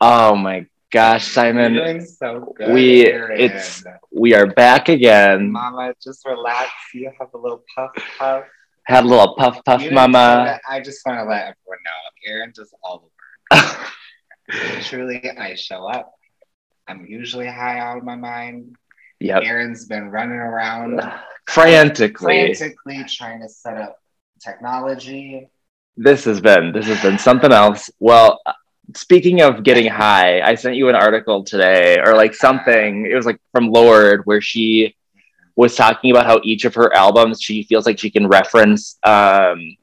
Oh my gosh, Simon. You're doing so good. We it's we are back again. Mama, just relax. You have a little puff puff. Had a little puff puff, You mama. I just want to let everyone know. Erin does all the work. Truly, I show up. I'm usually high out of my mind. yep. Aaron's been running around Frantically. frantically trying to set up technology. This has been this has been something else. Well, speaking of getting high, I sent you an article today, or like something. It was like from Lorde, where she was talking about how each of her albums she feels like she can reference um,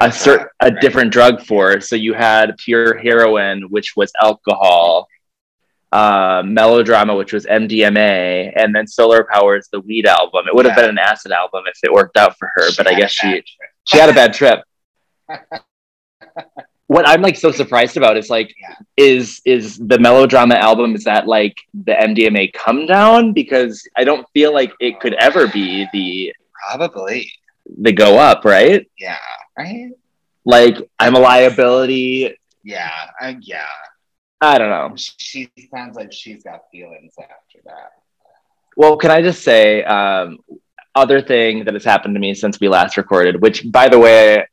a certain a Right. different drug for. So you had Pure Heroine, which was alcohol, uh, melodrama, which was MDMA, and then Solar Power is the weed album. It would have Yeah. been an acid album if it worked out for her, but I guess she trip. she had a bad trip. what I'm like so surprised about is like Yeah. is is the melodrama album is that like the MDMA come down because I don't feel like it could ever be the Probably. the go up, right? Yeah. Right? Like I'm a liability. Yeah. Uh, yeah. I don't know. She sounds like she's got feelings after that. Well, can I just say um other thing that has happened to me since we last recorded, which by the way,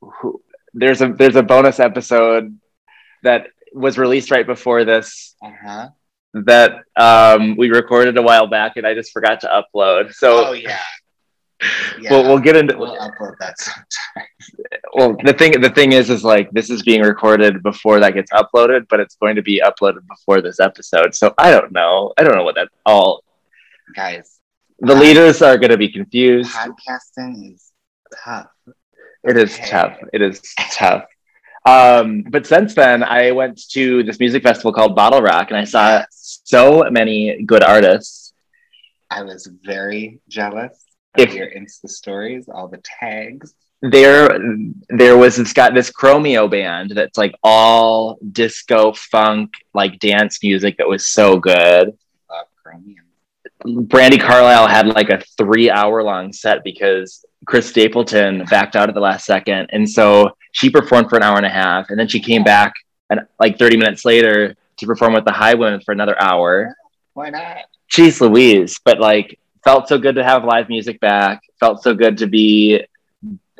who, there's a there's a bonus episode that was released right before this Uh huh. that um, we recorded a while back and I just forgot to upload. So oh yeah. Yeah. we'll, we'll get into We'll upload that sometime. well the thing the thing is is like this is being recorded before that gets uploaded, but it's going to be uploaded before this episode. So I don't know. I don't know what that all Guys, the leaders are going to be confused. podcasting is tough. It is tough. It is tough. Um, but since then, I went to this music festival called BottleRock, and I saw so many good artists. I was very jealous of If- your Insta stories, all the tags. There, there was this got this Chromeo band that's like all disco funk, like dance music that was so good. Love Chromeo. Brandi Carlile had like a three hour long set because Chris Stapleton backed out at the last second. And so she performed for an hour and a half. And then she came back and like 30 minutes later to perform with the Highwomen for another hour. Why not? Jeez Louise. But like felt so good to have live music back. Felt so good to be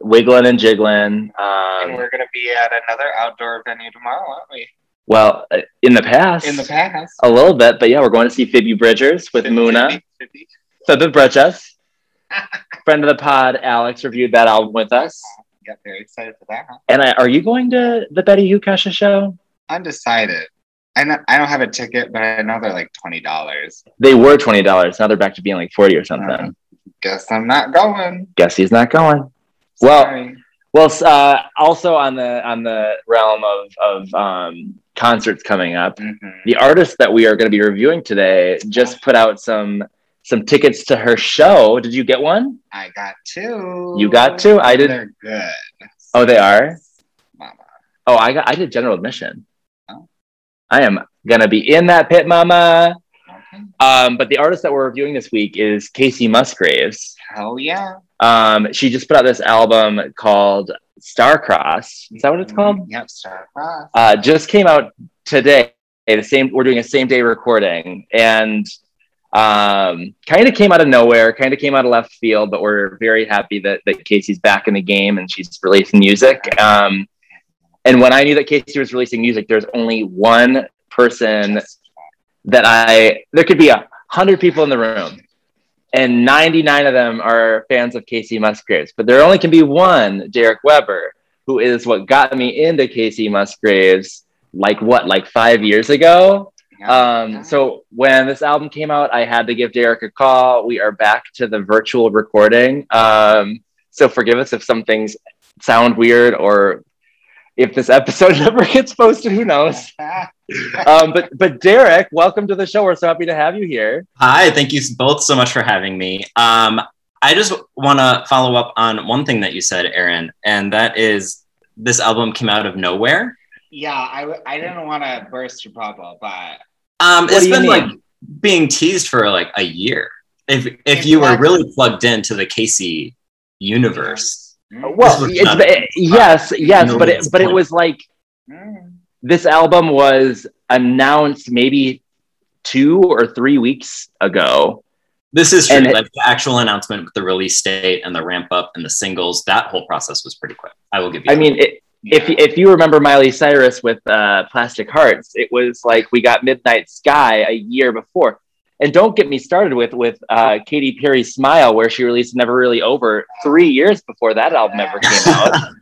wiggling and jiggling. and Um, we're gonna be at another outdoor venue tomorrow, aren't we? Well, uh, in the past, In the past. a little bit, but yeah, we're going to see Phoebe Bridgers with Muna. Phoebe Bridgers, Friend of the pod, Alex reviewed that album with us. Got very excited for that. Huh? And I, are you going to the Betty Hukasha show? Undecided. I I don't have a ticket, but I know they're like twenty dollars. They were twenty dollars. Now they're back to being like forty or something. Uh, Guess I'm not going. Guess he's not going. Sorry. Well, s- uh, also on the on the realm of of um, concerts coming up, Mhm. the artist that we are going to be reviewing today just put out some some tickets to her show. Did you get one? I got two. You got two? I did- They're good. Oh, they are. Mama. Oh, I got I did general admission. Oh. I am gonna be in that pit, mama. Okay. Um, but the artist that we're reviewing this week is Kacey Musgraves. Hell yeah. Um, she just put out this album called Starcross. Is that what it's called? Yep, Star Cross. Uh, just came out today. The same. We're doing a same day recording, and um, kind of came out of nowhere. Kind of came out of left field, but we're very happy that that Kacey's back in the game and she's releasing music. Um, and when I knew that Kacey was releasing music, there's only one person that I there could be a hundred people in the room, and 99 of them are fans of Kacey Musgraves, but there only can be one Derek Weber, who is what got me into Kacey Musgraves, like what, like five years ago. yeah. Um, so when this album came out, I had to give Derek a call. We are back to the virtual recording. Um, so forgive us if some things sound weird or if this episode never gets posted, who knows? Um, but but Derek, welcome to the show. We're so happy to have you here. Hi, thank you both so much for having me. Um, I just want to follow up on one thing that you said, Aaron, and that is this album came out of nowhere. yeah, I, w- I didn't want to burst your bubble, but Um, What it's do been mean? like being teased for like a year. If if you were really plugged into the Kacey universe, Mm, Well, it's, it- yes, yes, but it but it was like mm, this album was announced maybe two or three weeks ago. This is true. It- like the actual announcement with the release date and the ramp up and the singles, that whole process was pretty quick. I will give you. I that. mean, it, if if you remember Miley Cyrus with uh, Plastic Hearts, it was like we got Midnight Sky a year before. And don't get me started with with uh, Katy Perry's Smile, where she released Never Really Over three years before that album ever came out.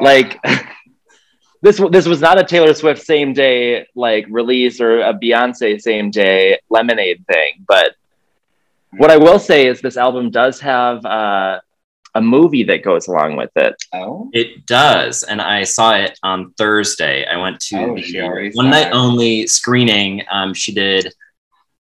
like this this was not a Taylor Swift same day like release or a Beyonce same day Lemonade thing. But what I will say is this album does have uh, a movie that goes along with it. Oh, It does, and I saw it on Thursday. I went to Oh, the one night only screening. Um, she did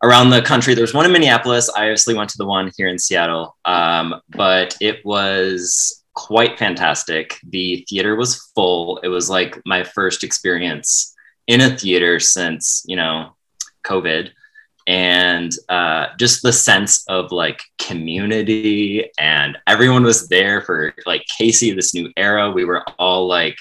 around the country. There's one in Minneapolis. I obviously went to the one here in Seattle, um, but it was quite fantastic. The theater was full. It was like my first experience in a theater since you know COVID. And uh, just the sense of like community, and everyone was there for like Kacey, this new era. We were all like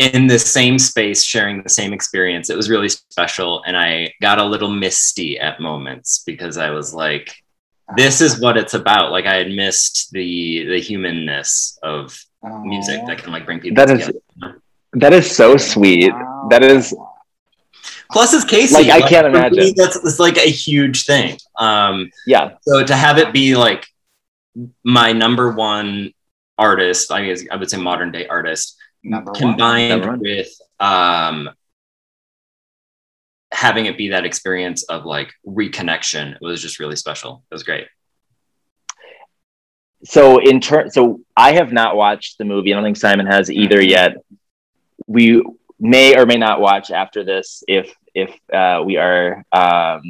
in the same space, sharing the same experience. It was really special. And I got a little misty at moments because I was like, this is what it's about. Like I had missed the the humanness of music that can like bring people That is together. that is so sweet. That is Plus, it's Kacey. Like, I can't for me, imagine. That's it's like a huge thing. Um, yeah. so to have it be like my number one artist, I guess I would say modern day artist, number combined one. with um, having it be that experience of like reconnection it was just really special it was great So in turn, so I have not watched the movie. I don't think Simon has either yet. We may or may not watch after this if if uh, we are um,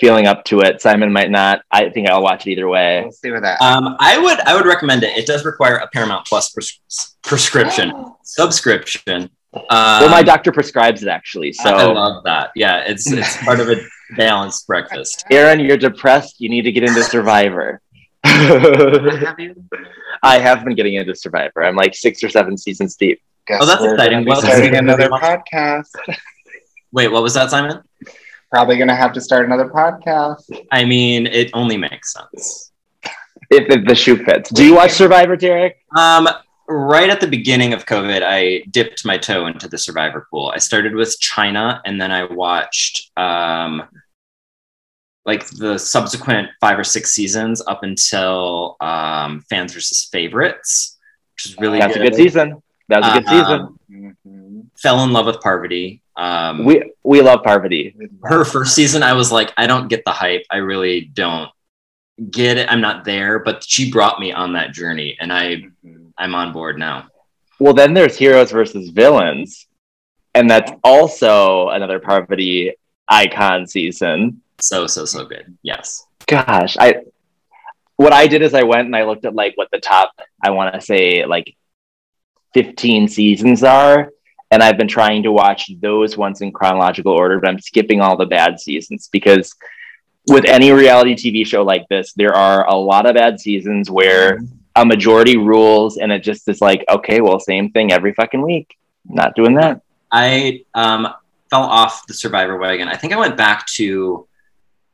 feeling up to it. Simon might not. I think I'll watch it either way. We'll see where that. um, i would i would recommend it it does require a paramount plus pres- prescription subscription um, well, my doctor prescribes it actually. So I love that yeah it's it's part of a balanced breakfast Aaron, you're depressed. You need to get into Survivor. Have you? I have been getting into Survivor. I'm like six or seven seasons deep. Guess Oh, that's exciting. Well, starting another podcast. wait what was that simon Probably gonna have to start another podcast. i mean it only makes sense If, if the shoe fits. Do you watch Survivor, Derek? Um, right at the beginning of COVID, I dipped my toe into the survivor pool. I started with China and then I watched um, like the subsequent five or six seasons up until um, fans versus favorites, which is really That's a good. good season. That's a good season. Um, Mhm. Fell in love with Parvati. Um, We we love Parvati. her first season, I was like, I don't get the hype. I really don't get it. I'm not there, but she brought me on that journey, and I Mhm. I'm on board now. Well, then there's heroes versus villains, and that's also another Parvati icon season. So so so good. Yes. Gosh, I what I did is I went and I looked at like what the top I want to say like 15 seasons are, and I've been trying to watch those ones in chronological order, but I'm skipping all the bad seasons because with any reality TV show like this, there are a lot of bad seasons where mm-hmm. A majority rules and it just is like, okay, well, same thing every fucking week. Not doing that. I um, fell off the Survivor wagon. I think I went back to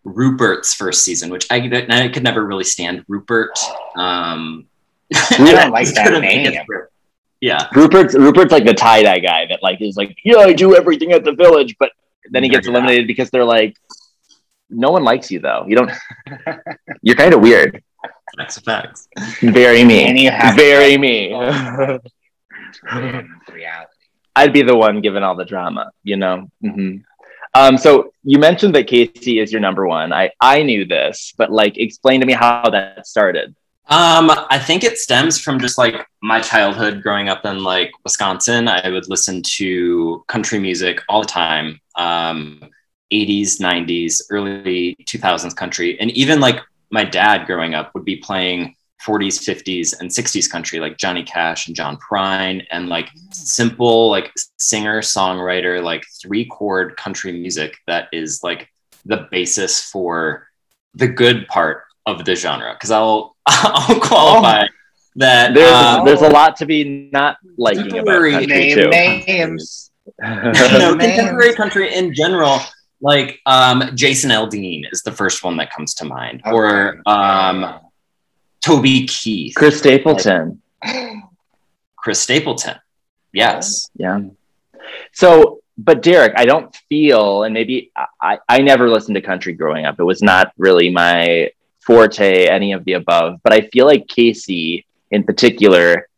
Rupert's first season, which I, I could never really stand Rupert. Um, We don't like that name. Yeah, Rupert's Rupert's like the tie dye guy that like is like, yeah, I do everything at the village, but then he gets eliminated because they're like, no one likes you though. You don't. You're kind of weird. Facts, facts. Very me. Very me. reality. I'd be the one given all the drama, you know. hmm Um, so you mentioned that Kacey is your number one. I I knew this, but like, explain to me how that started. Um, I think it stems from just like my childhood growing up in like Wisconsin. I would listen to country music all the time. Um, 80s, 90s, early 2000s country. And even like my dad growing up would be playing 40s, 50s, and 60s country, like Johnny Cash and John Prine, and like simple, like singer, songwriter, like three chord country music that is like the basis for the good part of the genre. Cause I'll, I'll qualify that. There's um, there's a lot to be not liking about country Name too. names. no, contemporary country in general. Like um, Jason Aldean is the first one that comes to mind, Okay. or um, Toby Keith, Chris Stapleton. Chris Stapleton. Yes. Yeah. So, but Derek, I don't feel, and maybe I, I never listened to country growing up. It was not really my forte, any of the above. But I feel like Kacey, in particular,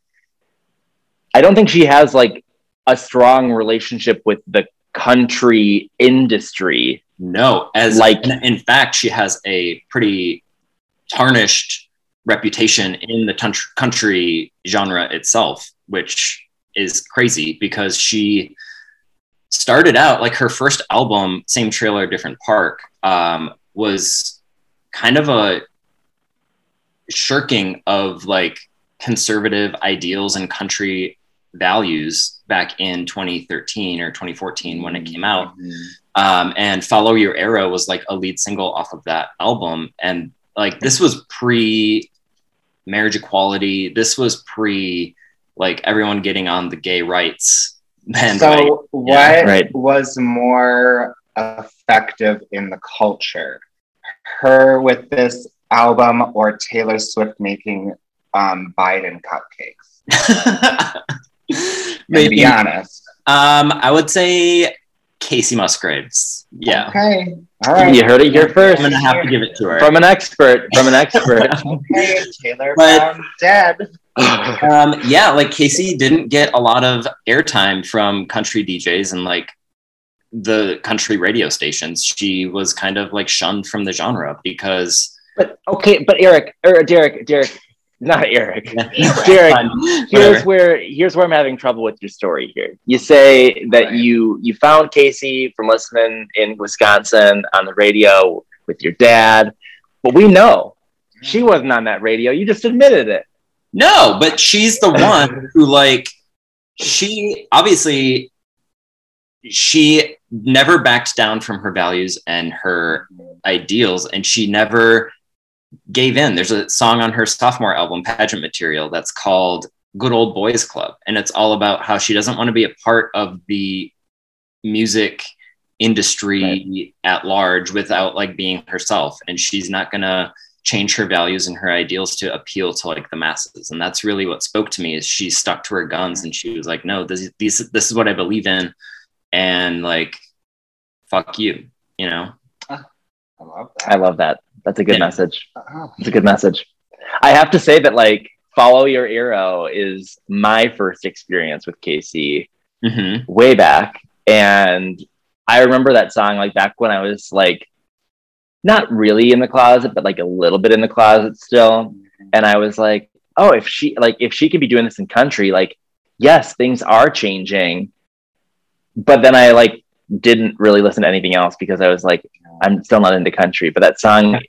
I don't think she has like a strong relationship with the country industry. No, as Like- in fact, she has a pretty tarnished reputation in the country, country genre itself, which is crazy because she started out like her first album, same trailer, different park, um, was kind of a shirking of like conservative ideals and country values back in 2013 or 2014 when it came out um, and follow your arrow was like a lead single off of that album and like this was pre marriage equality this was pre like everyone getting on the gay rights and so what Yeah, right. was more effective in the culture? Her with this album or Taylor Swift making um, Biden cupcakes? And maybe be honest. um i would say kacey musgraves yeah Okay. All right. You heard it here first i'm gonna have to give it to her from an expert. From an expert. Okay, Taylor But- found dead. um, yeah, like Kacey didn't get a lot of airtime from country DJs and like the country radio stations. She was kind of like shunned from the genre because but okay, but Eric or Derek, Derek, not Eric. Derek, here's where here's where I'm having trouble with your story here. You say that Right. you you found Kacey from listening in Wisconsin on the radio with your dad, but we know she wasn't on that radio. You just admitted it. No, but she's the one who like she obviously she never backed down from her values and her ideals and she never gave in. There's a song on her sophomore album, Pageant Material, that's called Good Old Boys Club. And it's all about how she doesn't want to be a part of the music industry at large without like being herself. And she's not going to change her values and her ideals to appeal to like the masses. And that's really what spoke to me is she stuck to her guns and she was like, no, this, this, this is what I believe in. And like, fuck you, you know? Ah, I love that. I love that. That's a good Yeah. message. Oh, It's a good message. I have to say that like follow your arrow is my first experience with Kacey hmm way back. And I remember that song like back when I was like not really in the closet, but like a little bit in the closet still. And I was like, oh, if she like if she could be doing this in country, like, yes, things are changing. But then I like didn't really listen to anything else because I was like, I'm still not into country. But that song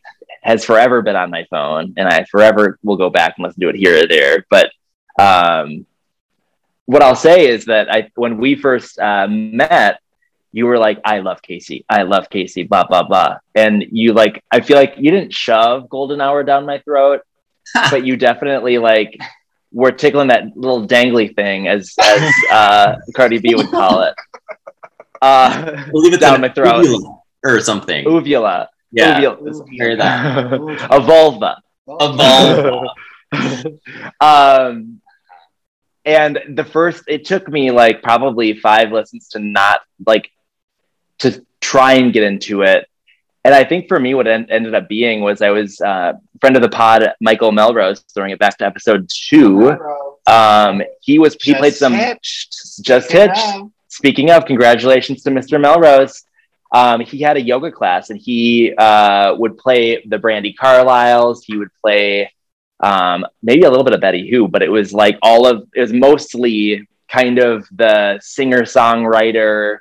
has forever been on my phone and I forever will go back and listen to it here or there. But um what I'll say is that I when we first uh, met, you were like, I love Kacey. I love Kacey, blah, blah, blah. And you like, I feel like you didn't shove Golden Hour down my throat, but you definitely like were tickling that little dangly thing as as uh Cardi B would call it. Uh Believe it's Down an my throat. uvula or something. uvula. yeah. Uvula. Hear that. A vulva. A vulva. um and the first it took me like probably five listens to not like to try and get into it and i think for me what it en- ended up being was i was uh friend of the pod michael melrose throwing it back to episode two um he was he played some hitched. just Speaking hitched of. Speaking of congratulations to mr melrose. Um, he had a yoga class and he uh, would play the brandi carliles. He would play um, maybe a little bit of betty who but it was like all of it was mostly kind of the singer songwriter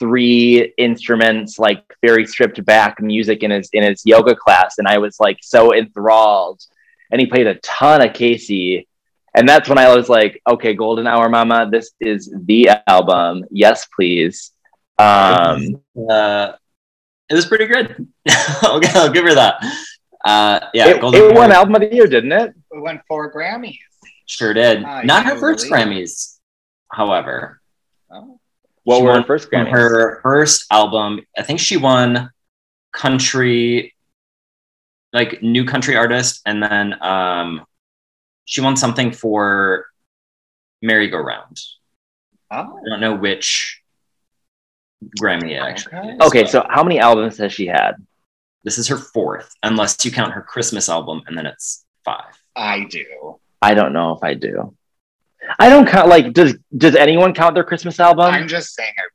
three instruments like very stripped back music in his in his yoga class. And i was like so enthralled. And he played a ton of kacey and that's when I was like, okay, Golden Hour Mama, this is the album. Yes, please. Um, Uh, it was pretty good. I'll, I'll give her that. Uh, yeah, it, Golden it won Globe album of the year, didn't it? We won four Grammys. sure did. Ah, Not her first believe. Grammys, however. Oh. What She were her won first Grammys? her first album. I think she won country, like new country artist, and then um, she won something for Merry Go Round. Oh, ah. I don't know which Grammy it actually. Okay. is, Okay, so how many albums has she had? this is her fourth, unless you count her Christmas album, and then it's five. I do. I don't know if I do. I don't count. Like, does does anyone count their Christmas album? I'm just saying I it.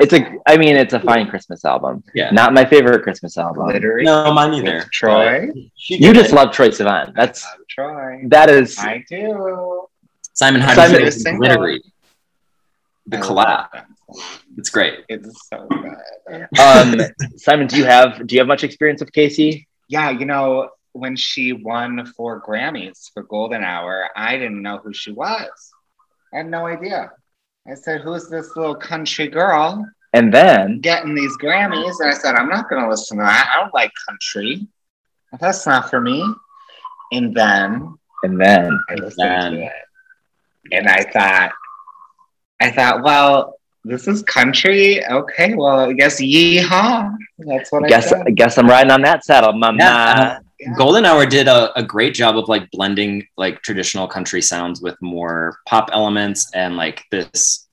It's a. I mean, it's a fine Christmas album. Yeah. Not my favorite Christmas album. literally No, mine either. with Troye. You just it. love Troye Sivan. That's I Troye. that is. I do. Simon How Simon is feel glittery? The I collab. love that song. It's great. It's so good. Um, Simon, do you have do you have much experience with Kacey? Yeah, you know, when she won four Grammys for Golden Hour, I didn't know who she was. I had no idea. I said, Who's this little country girl And then getting these Grammys? And I said, I'm not going to listen to that. I don't like country. That's not for me. And then and then I listened then- to it. And I thought, I thought, well, this is country. Okay, well, I guess yeehaw. That's what I guess said. I guess I'm riding on that saddle, mama. Yeah, Yeah. Golden Hour did a, a great job of like blending like traditional country sounds with more pop elements and like this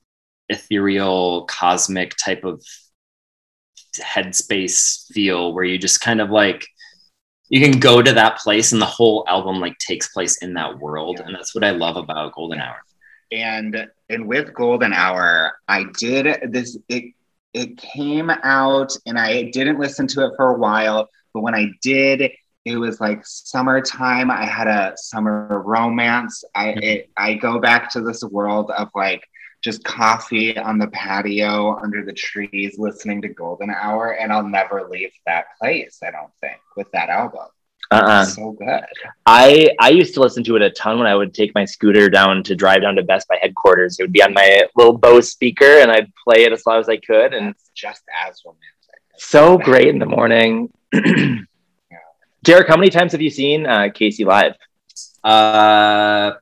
ethereal cosmic type of headspace feel where you just kind of like you can go to that place and the whole album like takes place in that world Yeah. and that's what I love about Golden Hour. And and with golden hour i did this it it came out and i didn't listen to it for a while but when i did it was like summertime. I had a summer romance. I mm-hmm. it, i go back to this world of like just coffee on the patio under the trees listening to golden hour and i'll never leave that place i don't think with that album Uh-uh. So good I I used to listen to it a ton when I would take my scooter down to drive down to Best Buy headquarters. It would be on my little Bose speaker, and I'd play it as loud as I could, and it's just as romantic so great in the morning. Derek, how many times have you seen uh, Kacey live? Uh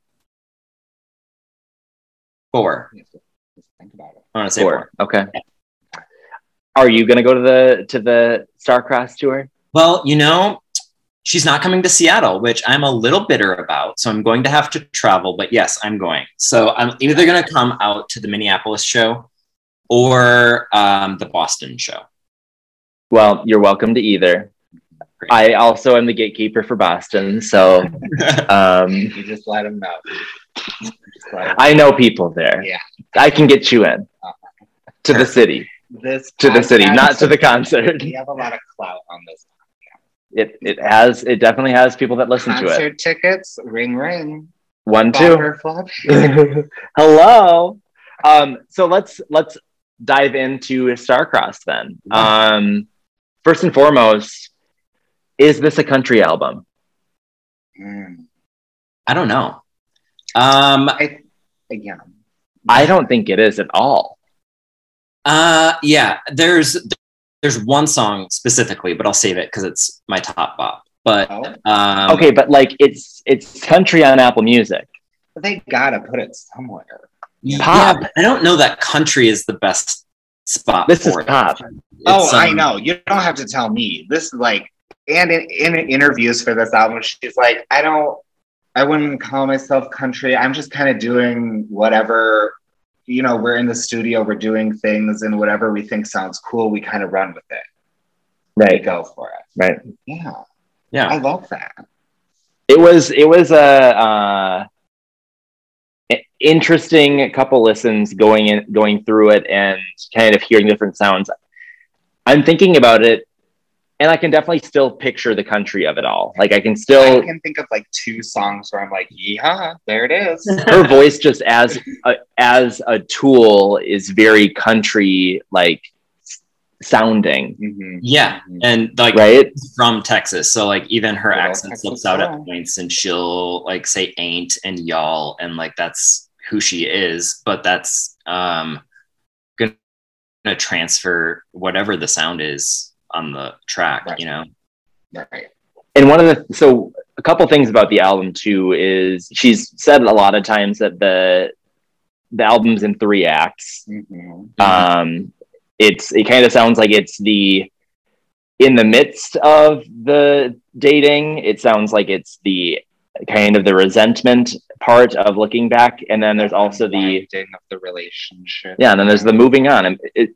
four. Think about it I want to say four. Okay. Are you gonna go to the to the Starcross tour? Well, you know, she's not coming to Seattle, which I'm a little bitter about. So I'm going to have to travel, but yes, I'm going. So I'm either going to come out to the Minneapolis show or um, the Boston show. Well, you're welcome to either. Great. I also am the gatekeeper for Boston, so um, You just let them know. You just I know people there. Yeah. I can get you in to the city, This to the city, not to the concert. We have a lot of clout on this. It it has it definitely has people that listen to it. Concert tickets, ring ring. One two. Hello. Um, so let's let's dive into Starcross then. Um, first and foremost, is this a country album? Mm. I don't know. Um, I, again, I don't think it is at all. uh, yeah, there's there's one song specifically, but I'll save it because it's my top bop. But oh, um, Okay, but like it's it's country on Apple Music. they gotta put it somewhere. Pop. but I don't know that country is the best spot. This is it. pop. oh, It's, I um, know. You don't have to tell me. This is like, and in, in interviews for this album, she's like, I don't, I wouldn't call myself country. I'm just kind of doing whatever. You know, we're in the studio, we're doing things, and whatever we think sounds cool, we kind of run with it. We Right, go for it. right. Yeah, Yeah. I love that. It was it was a uh, interesting couple listens going in going through it and kind of hearing different sounds. I'm thinking about it, and I can definitely still picture the country of it all. Like I can still I can think of like two songs where I'm like, yeah, there it is. her voice just as a, as a tool is very country like sounding, Mhm. yeah, Mhm. and like right? from Texas, so like even her Good accent Texas slips out at points, and she'll like say "ain't" and "y'all," and like that's who she is. But that's um gonna transfer whatever the sound is on the track, Right. you know. Right. and one of the so a couple things about the album too is she's said a lot of times that the the album's in three acts. Mhm. Um, it's it kind of sounds like it's the in the midst of the dating. It sounds like it's the kind of the resentment part of looking back, and then there's also the Unwinding of the relationship. yeah, and then there's the moving on. And it, it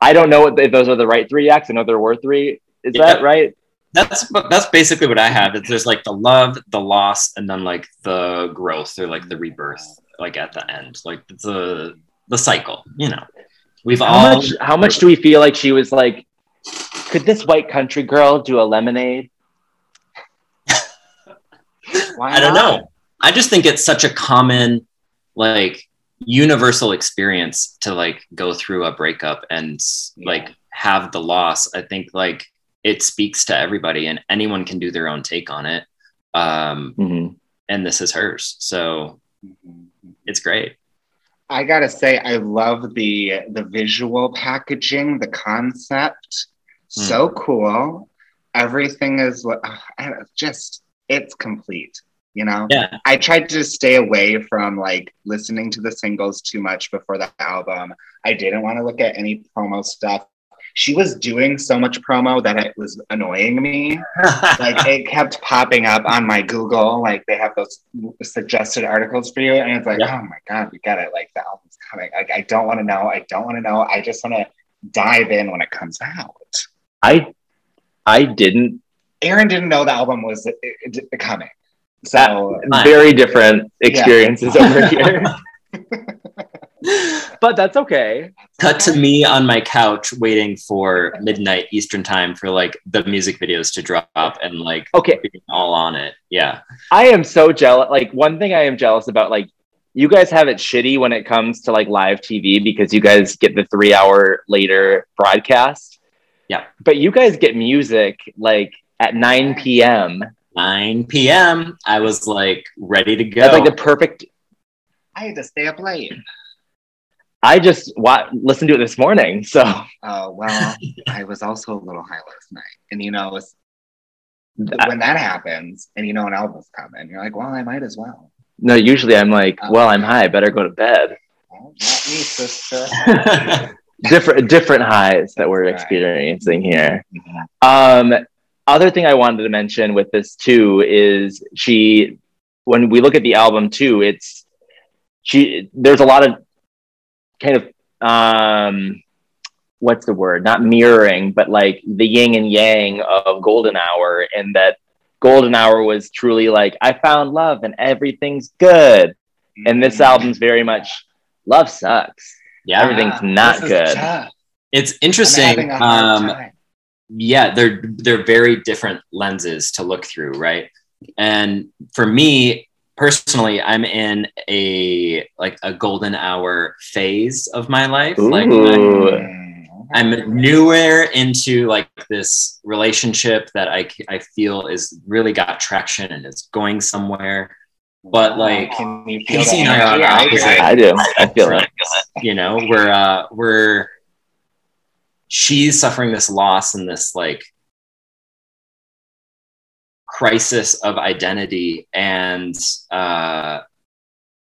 I don't know if those are the right three acts. I know there were three. Is Yeah. that right? That's that's basically what I have. There's like the love, the loss, and then like the growth or like the rebirth, like at the end, like the the cycle. You know, we've How all much? How much do we feel like she was like? Could this white country girl do a lemonade? I don't know. I just think it's such a common, like, universal experience to like go through a breakup and like have the loss. I think like it speaks to everybody and anyone can do their own take on it. Um, Mhm. and this is hers, so Mhm. it's great. I gotta say, I love the the visual packaging, the concept. So cool. Everything is uh, just it's complete. You know, Yeah, I tried to stay away from like listening to the singles too much before the album. I didn't want to look at any promo stuff. She was doing so much promo that it was annoying me. Like it kept popping up on my Google. Like they have those suggested articles for you, and it's like, Yeah. oh my god, we got it. Like the album's coming. Like I don't want to know. I don't want to know. I just want to dive in when it comes out. I I didn't. Aaron didn't know the album was uh, uh, coming, so Fine. Very different experiences over here, but that's okay. Cut to me on my couch waiting for midnight Eastern time for like the music videos to drop and like Okay, being all on it. Yeah. I am so jealous. Like one thing I am jealous about, like you guys have it shitty when it comes to like live TV because you guys get the three hour later broadcast. Yeah. But you guys get music like at 9 p.m. 9 p.m. I was like ready to go. That's like the perfect. I had to stay up late. I just wa- listened to it this morning. So Oh well, I was also a little high last night, and you know, it's, I- when that happens, and you know an album's coming, you're like, well, I might as well. no, usually I'm like, well, I'm high, I better go to bed. Well, not me, sister. Different different highs that we're Right. experiencing here. Um, other thing I wanted to mention with this too is she, when we look at the album too, it's she. There's a lot of kind of um, what's the word? Not mirroring, but like the yin and yang of Golden Hour, and that Golden Hour was truly like I found love and everything's good, and this album's very much love sucks. yeah. everything's not good. tough. It's I'm interesting. a hard Um, time. Yeah they're they're very different lenses to look through right and for me personally i'm in a like a golden hour phase of my life like I'm, Ooh. I'm newer into like this relationship that I, I feel is really got traction and is going somewhere but, like, can you feel Kacey and I are opposite- I do. I feel it. you know we're uh we're she's suffering this loss and this like crisis of identity and uh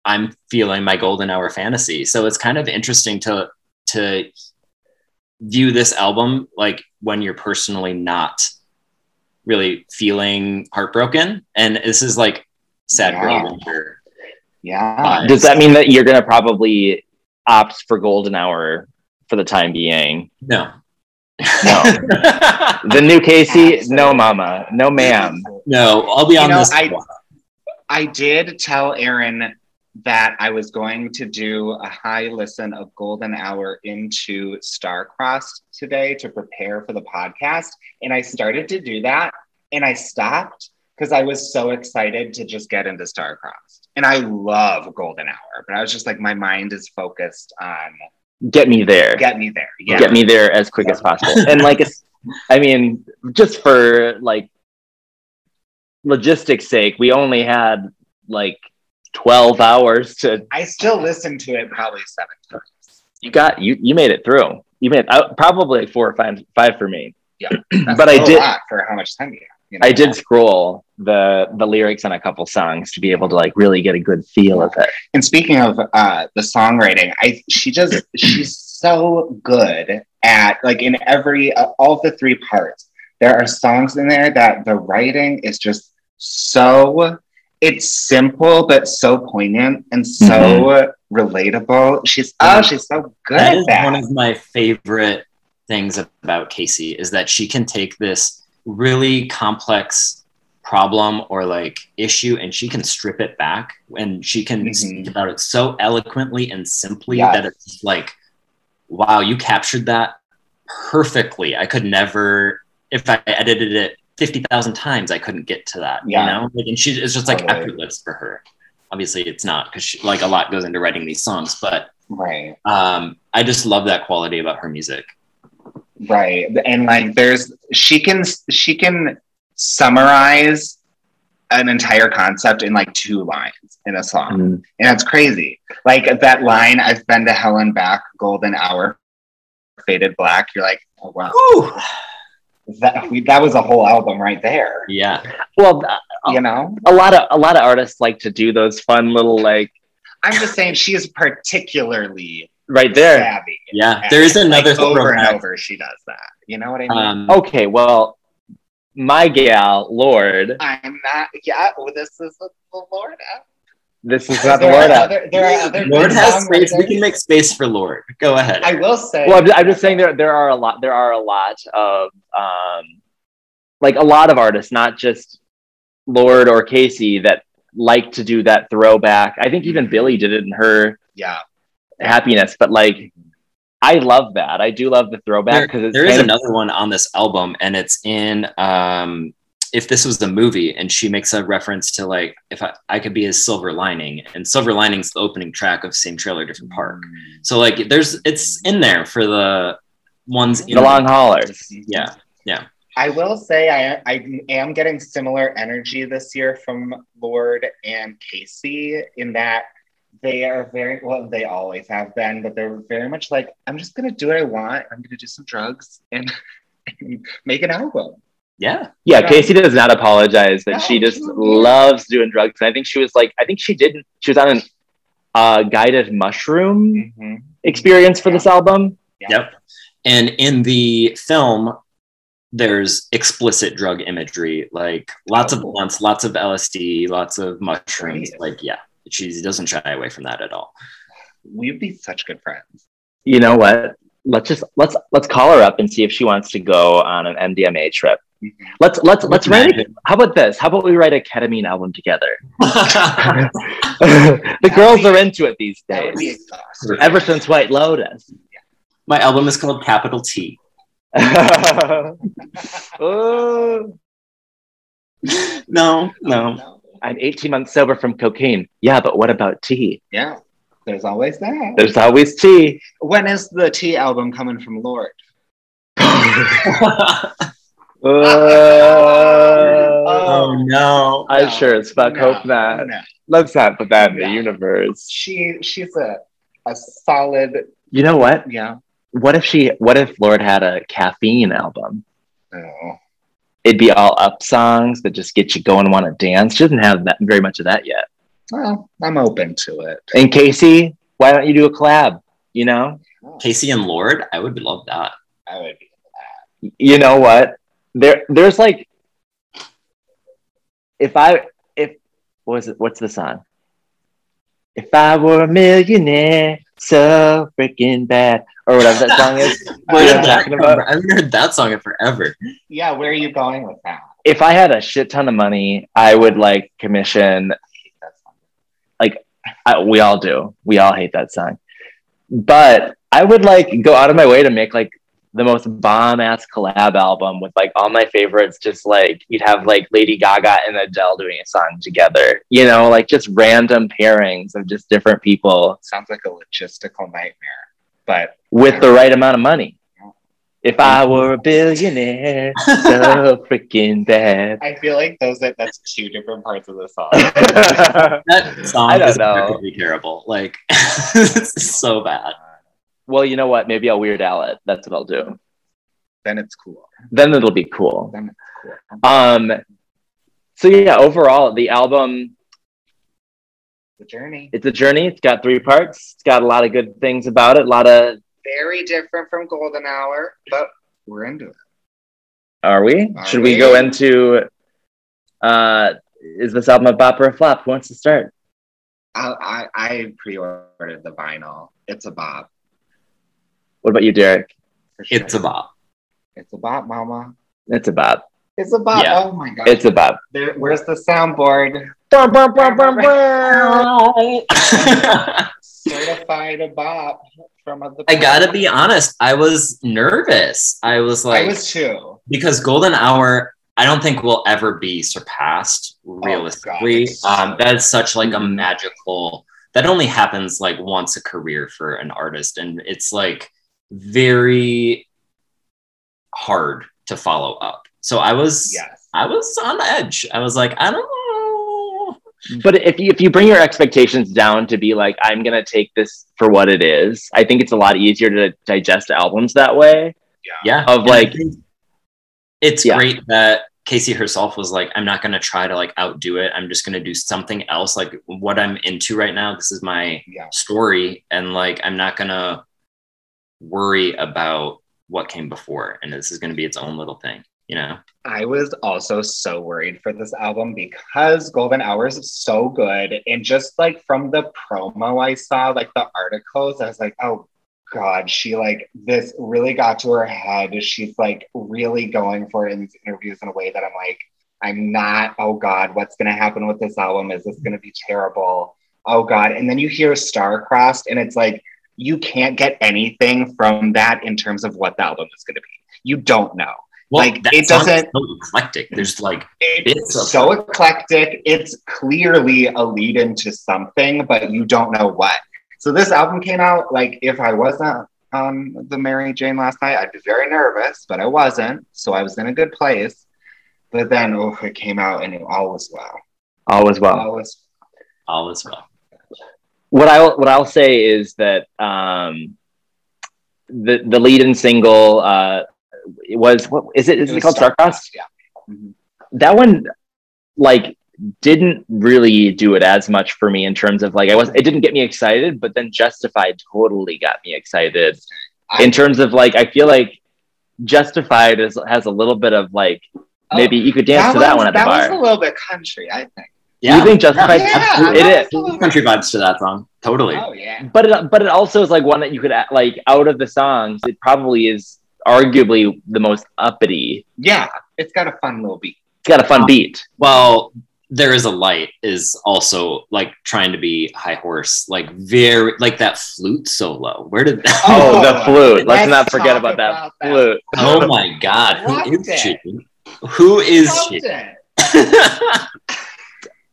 i'm feeling my golden hour fantasy so it's kind of interesting to to view this album like when you're personally not really feeling heartbroken and this is like sad Yeah. girl winter Yeah. Does that mean that you're gonna probably opt for Golden Hour for the time being? no No. The new Casey, no, mama, no, ma'am. No, I'll be You on know, this. I- one. I did tell Aaron that I was going to do a high listen of Golden Hour into Starcrossed today to prepare for the podcast. And I started to do that and I stopped because I was so excited to just get into Starcrossed. And I love Golden Hour, but I was just like, my mind is focused on Get me there. get me there. Yeah. Get me there as quick as possible. And like, it's, I mean, just for like logistics sake, we only had like 12 hours to, I still listen to it probably seven times. you got, you, you made it through. You made uh, probably four or five, five for me. Yeah. But I did- lot for how much time you have. You know? I did scroll the the lyrics on a couple songs to be able to like really get a good feel of it. And speaking of uh, the songwriting, I she just she's so good at like in every uh, all the three parts. There are songs in there that the writing is just so it's simple but so poignant and so Mm-hmm. relatable. She's oh, she's so good that at is that. one of my favorite things about Kacey is that she can take this really complex problem or like issue and she can strip it back and she can Mhm. speak about it so eloquently and simply Yes. that it's like wow you captured that perfectly i could never if i edited it 50,000 times i couldn't get to that Yeah. you know like, and she it's just like Totally. effortless for her obviously it's not because like a lot goes into writing these songs but right. um, I just love that quality about her music. Right. And like there's she can she can summarize an entire concept in like two lines in a song. Mm. And that's crazy. Like that line, I've been to hell and back, golden hour, faded black. You're like, oh wow. That we, that was a whole album right there. Yeah, Well, th- You know? a lot of a lot of artists like to do those fun little like I'm just saying she is particularly right there. savvy. yeah. There is another like, over and over she does that. You know what I mean? Um, Okay, well, my gal, Lorde, I'm not yeah, oh, this is the Lorde. this is Is not the Lorde. app. other, there are other Lorde good has space. We can make space for Lorde. Go ahead. I will say. Well, I'm just, I'm just saying there there are a lot there are a lot of um like a lot of artists, not just Lorde or Kacey, that like to do that throwback. I think even Billie did it in her Yeah. happiness, but like I love that. I do love the throwback because it's there is of- another one on this album, and it's in um, if this was the movie, and she makes a reference to like if I, I could be his silver lining, and silver lining's the opening track of same trailer, different park. So like there's it's in there for the ones in the long haulers. Yeah, yeah, I will say I I am getting similar energy this year from Lorde and Kacey in that they are very well they always have been, but they're very much like I'm just gonna do what I want. I'm gonna do some drugs and, and make an album. yeah. Yeah, Yeah. Kacey does not apologize that No, she just she- loves doing drugs. And I think she was like, I think she did. She was on a uh, guided mushroom Mm-hmm. experience for this album. Yep. And in the film, there's explicit drug imagery, like lots of Oh. blunts, lots of LSD, lots of mushrooms. Great. Like, yeah, she doesn't shy away from that at all. We'd be such good friends. You know what? Let's just let's let's call her up and see if she wants to go on an MDMA trip. Mhm. Let's let's let's write. A, how about this? How about we write a ketamine album together? the girls are into it these That would be days. Ever since White Lotus. My album is called Capital T. oh, No, no. I'm 18 months sober from cocaine. Yeah, but what about tea? Yeah. There's always that. There's always tea. when is the tea album coming from Lorde? oh Uh, no. I No, sure as fuck no, hope not. no. Let's not put that in the universe. She she's a a solid You know what? yeah. What if she? What if Lorde had a caffeine album? Oh. It'd be all up songs that just get you going and want to dance. She doesn't have that very much of that yet. Well, I'm open to it. And Kacey, why don't you do a collab? You know, Kacey and Lorde, I would love that. I would be you know what? There, there's like, if I, if what was it? What's the song? If I were a millionaire, so freaking bad, or whatever that song is. Where You know did what I'm that talking come about? from? I haven't heard that song in forever. Yeah, where are you going with that? If I had a shit ton of money, I would like commission. Like I, we all do. We all hate that song, but I would like go out of my way to make like the most bomb ass collab album with like all my favorites. Just like you'd have like Lady Gaga and Adele doing a song together. You know, like just random pairings of just different people sounds like a logistical nightmare. But with the right amount of money. If I were a billionaire, so freaking bad. I feel like those are, that's two different parts of the song. That song I don't is know. terrible. Like, it's so bad. Well, you know what? Maybe I'll weird Al it. That's what I'll do. Then it's cool. Then it'll be cool. Then it's cool. Um, so yeah, overall, the album The journey. it's a journey. It's got three parts. It's got a lot of good things about it. A lot of Very different from Golden Hour, but we're into it. are we? Are Should we we? go into? Uh, is this album a bop or a flop? Who wants to start? I, I, I pre-ordered the vinyl. It's a bop. What about you, Derek? Sure. It's a bop. It's a bop, mama. It's a bop. It's a bop. Yeah. Oh my god. It's a bop. There, where's the soundboard? Certified a bop from the. I gotta be honest, I was nervous. I was like, I was too. because Golden Hour, I don't think will ever be surpassed realistically. Oh, um, that's such like a magical that only happens like once a career for an artist, and it's like very hard to follow up. So I was, Yes. I was on the edge. I was like, I don't know. But if you if you bring your expectations down to be like, I'm gonna take this for what it is, I think it's a lot easier to digest albums that way. Yeah, Of, And like- it's Yeah. great that Kacey herself was like, I'm not gonna try to like outdo it. I'm just gonna do something else. Like what I'm into right now. This is my Yeah. story and like i'm not gonna worry about what came before and this is gonna be its own little thing you know I was also so worried for this album because Golden Hours is so good. And just like from the promo I saw, like the articles, I was like, oh God, she like this really got to her head. She's like really going for it in these interviews in a way that I'm like, I'm not, oh God, what's gonna happen with this album? Is this gonna be terrible? Oh God. And then you hear Starcrossed, and it's like you can't get anything from that in terms of what the album is gonna be. You don't know. Like, that it doesn't- so eclectic there's like It's It's a- so eclectic. It's clearly a lead into something, but you don't know what. So this album came out like if I wasn't on the Mary Jane last night, I'd be very nervous, but I wasn't. So I was in a good place. But then oh, it came out and it all was well. All was well. All was all is well what I what I'll say is that um, the the lead and single uh, was what is it? Is it, was called Starcrossed? Yeah. Mhm. That one, like, didn't really do it as much for me in terms of like I was. It didn't get me excited, but then Justified totally got me excited I- in terms of like I feel like Justified is has a little bit of like maybe you could dance to that one at the that bar. was a little bit country, I think. You think Justified? Yeah, absolutely- that it was is. a little bit- country vibes to that song totally Oh yeah. but it, but it also is like one that you could add- like out of the songs it probably is arguably the most uppity Yeah. It's got a fun little beat. it's got a fun beat well there is a light is also like trying to be high horse like very like that flute solo where did that oh, Oh, the flute let's, let's not forget talk about that that. flute oh my god who Loved is she who is Loved she it.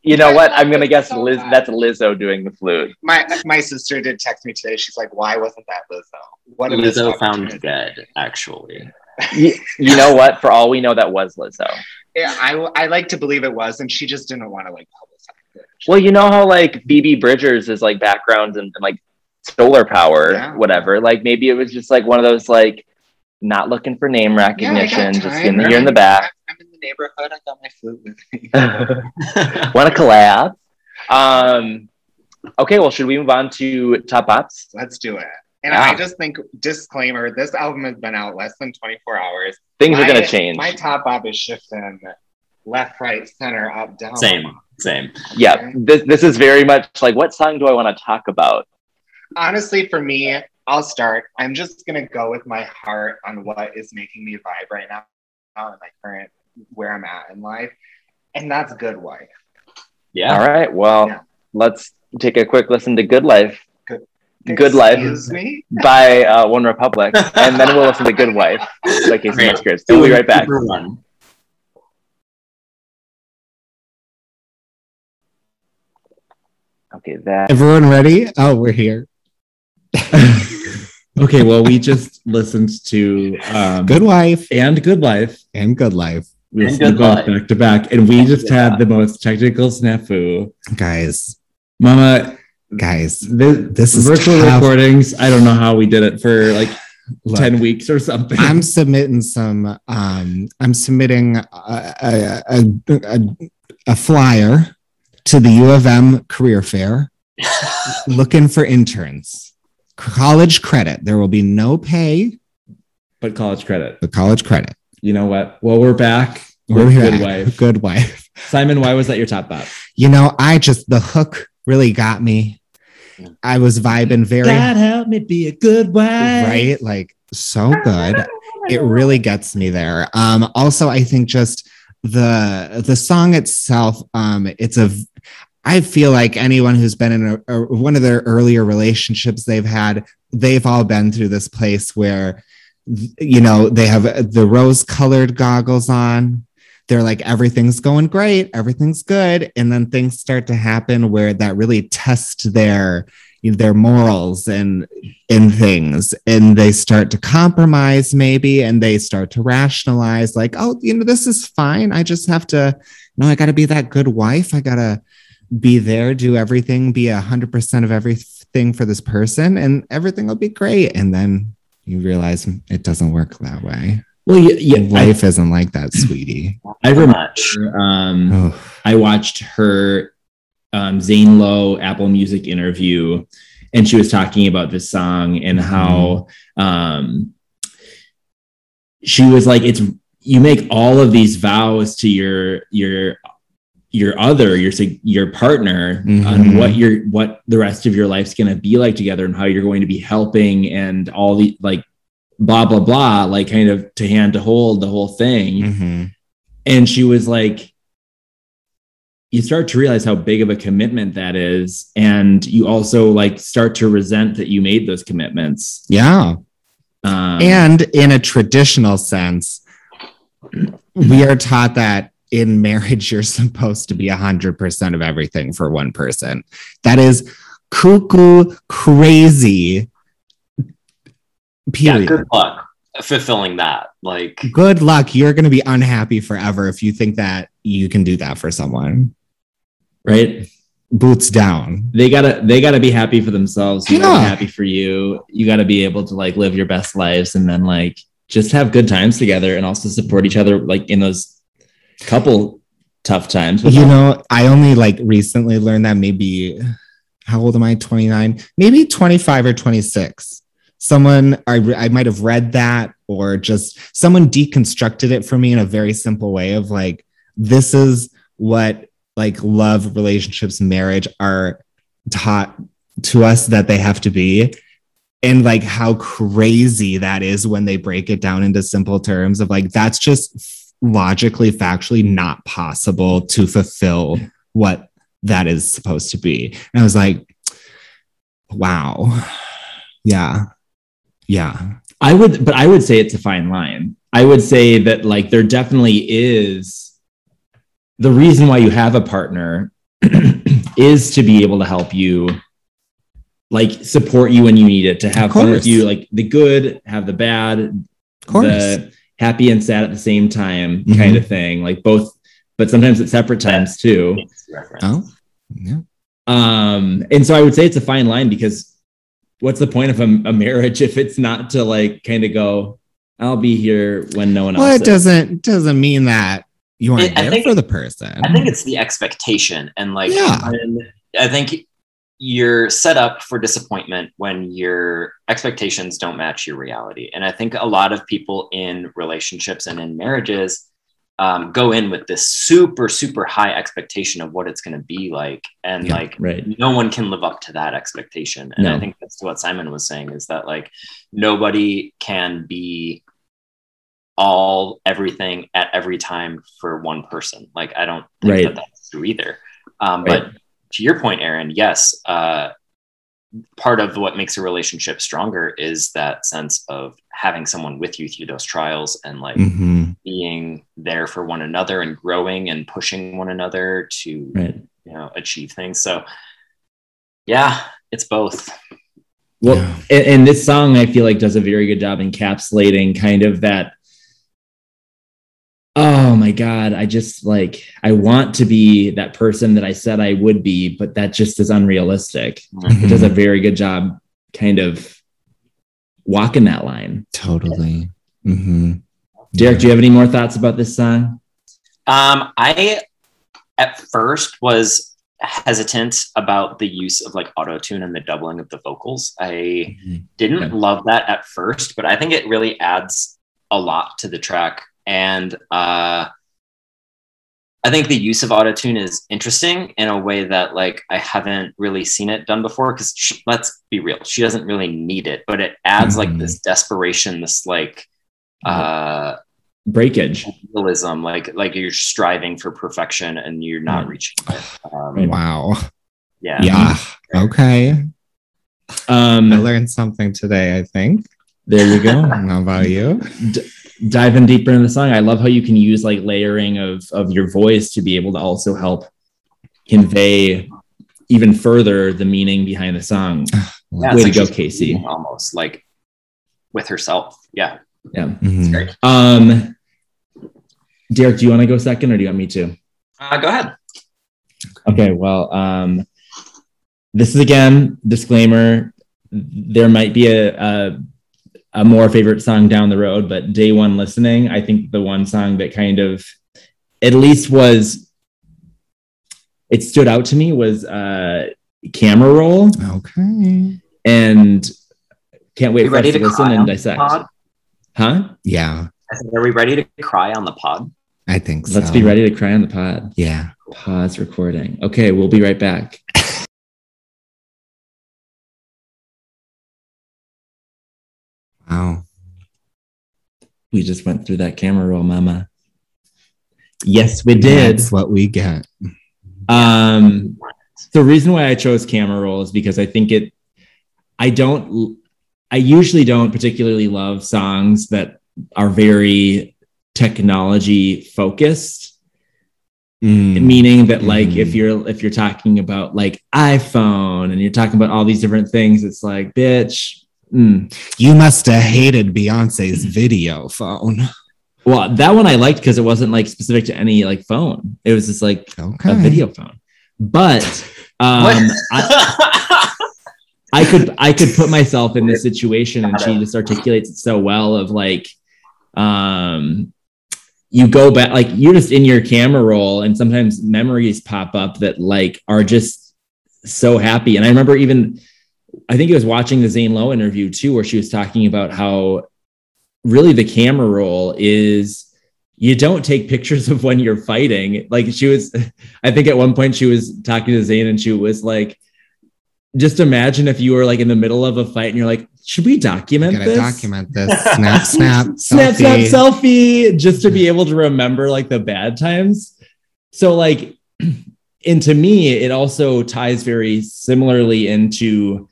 you know what i'm gonna guess so liz much. that's lizzo doing the flute My my sister did text me today. She's like, "Why wasn't that Lizzo? What Lizzo found dead actually you, you know what for all we know that was lizzo Yeah, I I like to believe it was, and she just didn't want to like publicize it. well you know how like phoebe bridgers is like background and, and like solar power Yeah. whatever like maybe it was just like one of those like not looking for name recognition got just time, getting here in the back I'm in the neighborhood. I got my flute with me. Want to collab? Um, okay, well, should we move on to top bops? Let's do it. And Yeah. I just think disclaimer: this album has been out less than 24 hours. Things are going to change. My top bop is shifting left, right, center, up, down. same same yeah, this this is very much like what song do I want to talk about? Honestly, for me, I'll start. I'm just gonna go with my heart on what is making me vibe right now, in my current where I'm at in life, and that's Good Wife. yeah All right, well, Yeah. let's take a quick listen to "Good Life." Good good Life Excuse me. by uh, One Republic, and then we'll listen to "Good Wife" by Kacey Great. Musgraves. We'll be right back. Okay, that Everyone ready? Oh, we're here. okay, well, we just listened to um, Good wife and Good Life. and good life. We And listened Good both Life. back to back, and we just Yeah. had the most technical snafu. Guys, Mama, guys, this, this is virtual tough. recordings. I don't know how we did it for like Look, 10 weeks or something. I'm submitting some um I'm submitting a, a, a, a a flyer to the U of M career fair looking for interns. College credit. There will be no pay, But college credit. but college credit. You know what? Well, we're back. We're We're here. good wife. Good wife. Simon, why was that your top thought? You know, I just the hook really got me. I was vibing very help me be a good wife. right, like so good. It really gets me there. Um, also, I think just the the song itself, um, it's a I feel like anyone who's been in a, a, one of their earlier relationships they've had, they've all been through this place where you know they have the rose colored goggles on. They're like everything's going great. Everything's good. And then things start to happen where that really test their their morals and in things. And they start to compromise maybe and they start to rationalize like oh you know this is fine. I just have to no i got to be that good wife. I got to be there do everything be a hundred percent of everything for this person and everything will be great. And then you realize it doesn't work that way Well, yeah, yeah I, life isn't like that sweetie I So remember. much. Um, oh I watched her um, Zane Lowe Apple Music interview, and she was talking about this song and how um, she was like, "It's you make all of these vows to your your your other your your partner on Mhm. what your what the rest of your life's going to be like together and how you're going to be helping and all the like blah blah blah like kind of to hand to hold the whole thing mhm. and she was like you start to realize how big of a commitment that is and you also like start to resent that you made those commitments yeah um, and in a traditional sense we are taught that in marriage you're supposed to be 100% of everything for one person. That is cuckoo crazy. Yeah, period. good luck fulfilling that. Like, good luck. You're going to be unhappy forever if you think that you can do that for someone. Right? Boots down. They gotta they gotta be happy for themselves. You gotta be happy for you. You gotta be able to like live your best lives and then like just have good times together and also support each other like in those couple tough times. You know i only like recently learned that maybe how old am i? 29 maybe 25 or 26 someone i, I might have read that or just someone deconstructed it for me in a very simple way of like this is what like love relationships marriage are taught to us that they have to be. And like how crazy that is when they break it down into simple terms of like that's just logically factually not possible to fulfill what that is supposed to be. And i was like wow. Yeah. Yeah. I would, but I would say it's a fine line. I would say that like there definitely is the reason why you have a partner is to be able to help you like support you when you need it to have fun with you like the good have the bad of course. the happy and sad at the same time Mhm. kind of thing like both but sometimes at separate times too. Oh yeah. Um and so i would say it's a fine line because what's the point of a, a marriage if it's not to like kind of go i'll be here when no one well else it doesn't doesn't mean that you aren't I there think- for the person I think it's the expectation and like Yeah. when I think you're set up for disappointment when your expectations don't match your reality. And I think a lot of people in relationships and in marriages um, go in with this super, super high expectation of what it's going to be like. And Yeah, like, right no one can live up to that expectation. And I think that's what Simon was saying is that like nobody can be all everything at every time for one person. Like I don't think Right. that that's true either. Um, Right. But to your point, Aaron, yes, uh, part of what makes a relationship stronger is that sense of having someone with you through those trials and like Mhm. being there for one another and growing and pushing one another to right you know achieve things. So yeah, it's both. well Yeah. and, and this song i feel like does a very good job encapsulating kind of that my god i just like i want to be that person that i said i would be but that just is unrealistic it does a very good job kind of walking that line totally hmm derek do you have any more thoughts about this song Um, I at first was hesitant about the use of like auto tune and the doubling of the vocals. I Mhm. didn't Yeah. love that at first, but I think it really adds a lot to the track. And uh, I think the use of autotune is interesting in a way that like I haven't really seen it done before. Because let's be real, she doesn't really need it, but it adds like Mhm. this desperation, this like uh Breakage. realism, like like you're striving for perfection and you're not Right. reaching it. Um, Wow. Yeah. Yeah. Okay. um I learned something today, I think. there you go. How about you? Diving deeper in the song i love how you can use like layering of of your voice to be able to also help convey even further the meaning behind the song Yeah, way it's to like go kacey Almost like with herself. Yeah. yeah Mhm. Great. um derek do you want to go second or do you want me to Uh, go ahead. okay well um this is again disclaimer there might be a, a a more favorite song down the road but day one listening i think the one song that kind of at least was it stood out to me was uh camera roll Okay. and can't wait You for us to to listen and dissect huh Yeah, Are we ready to cry on the pod? I think so. let's be ready to cry on the pod Yeah. pause recording okay we'll be right back Wow. we just went through that camera roll mama yes we did That's what we get. Um, the reason why I chose camera roll is because I think it, I don't, I usually don't particularly love songs that are very technology focused, Mm. meaning that like Mhm. if you're, if you're talking about like iPhone and you're talking about all these different things, it's like, bitch, mm. You must have hated Beyonce's video phone. well, that one I liked because it wasn't like specific to any like phone. It was just like Okay. a video phone. But um, I, I could I could put myself in this situation and she just articulates it so well of like um you go back like you're just in your camera roll and sometimes memories pop up that like are just so happy and I remember even I think I was watching the Zane Lowe interview too where she was talking about how really the camera roll is you don't take pictures of when you're fighting like she was I think at one point she was talking to Zane and she was like just imagine if you were like in the middle of a fight and you're like, should we document Gotta this? document this. Snap, snap, snap, snap, selfie. selfie, just to be able to remember like the bad times. So like, and to me, it also ties very similarly into,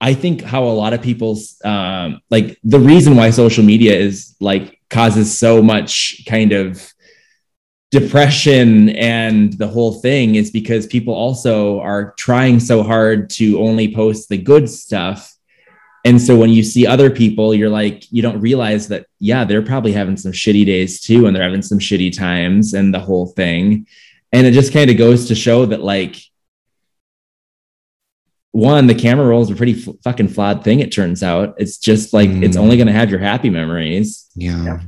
I think how a lot of people's um, like the reason why social media is like causes so much kind of depression and the whole thing is because people also are trying so hard to only post the good stuff. And so when you see other people you're like you don't realize that yeah they're probably having some shitty days too and they're having some shitty times and the whole thing. And it just kind of goes to show that like one the camera roll is a pretty f- fucking flawed thing it turns out it's just like it's Mm. only going to have your happy memories Yeah.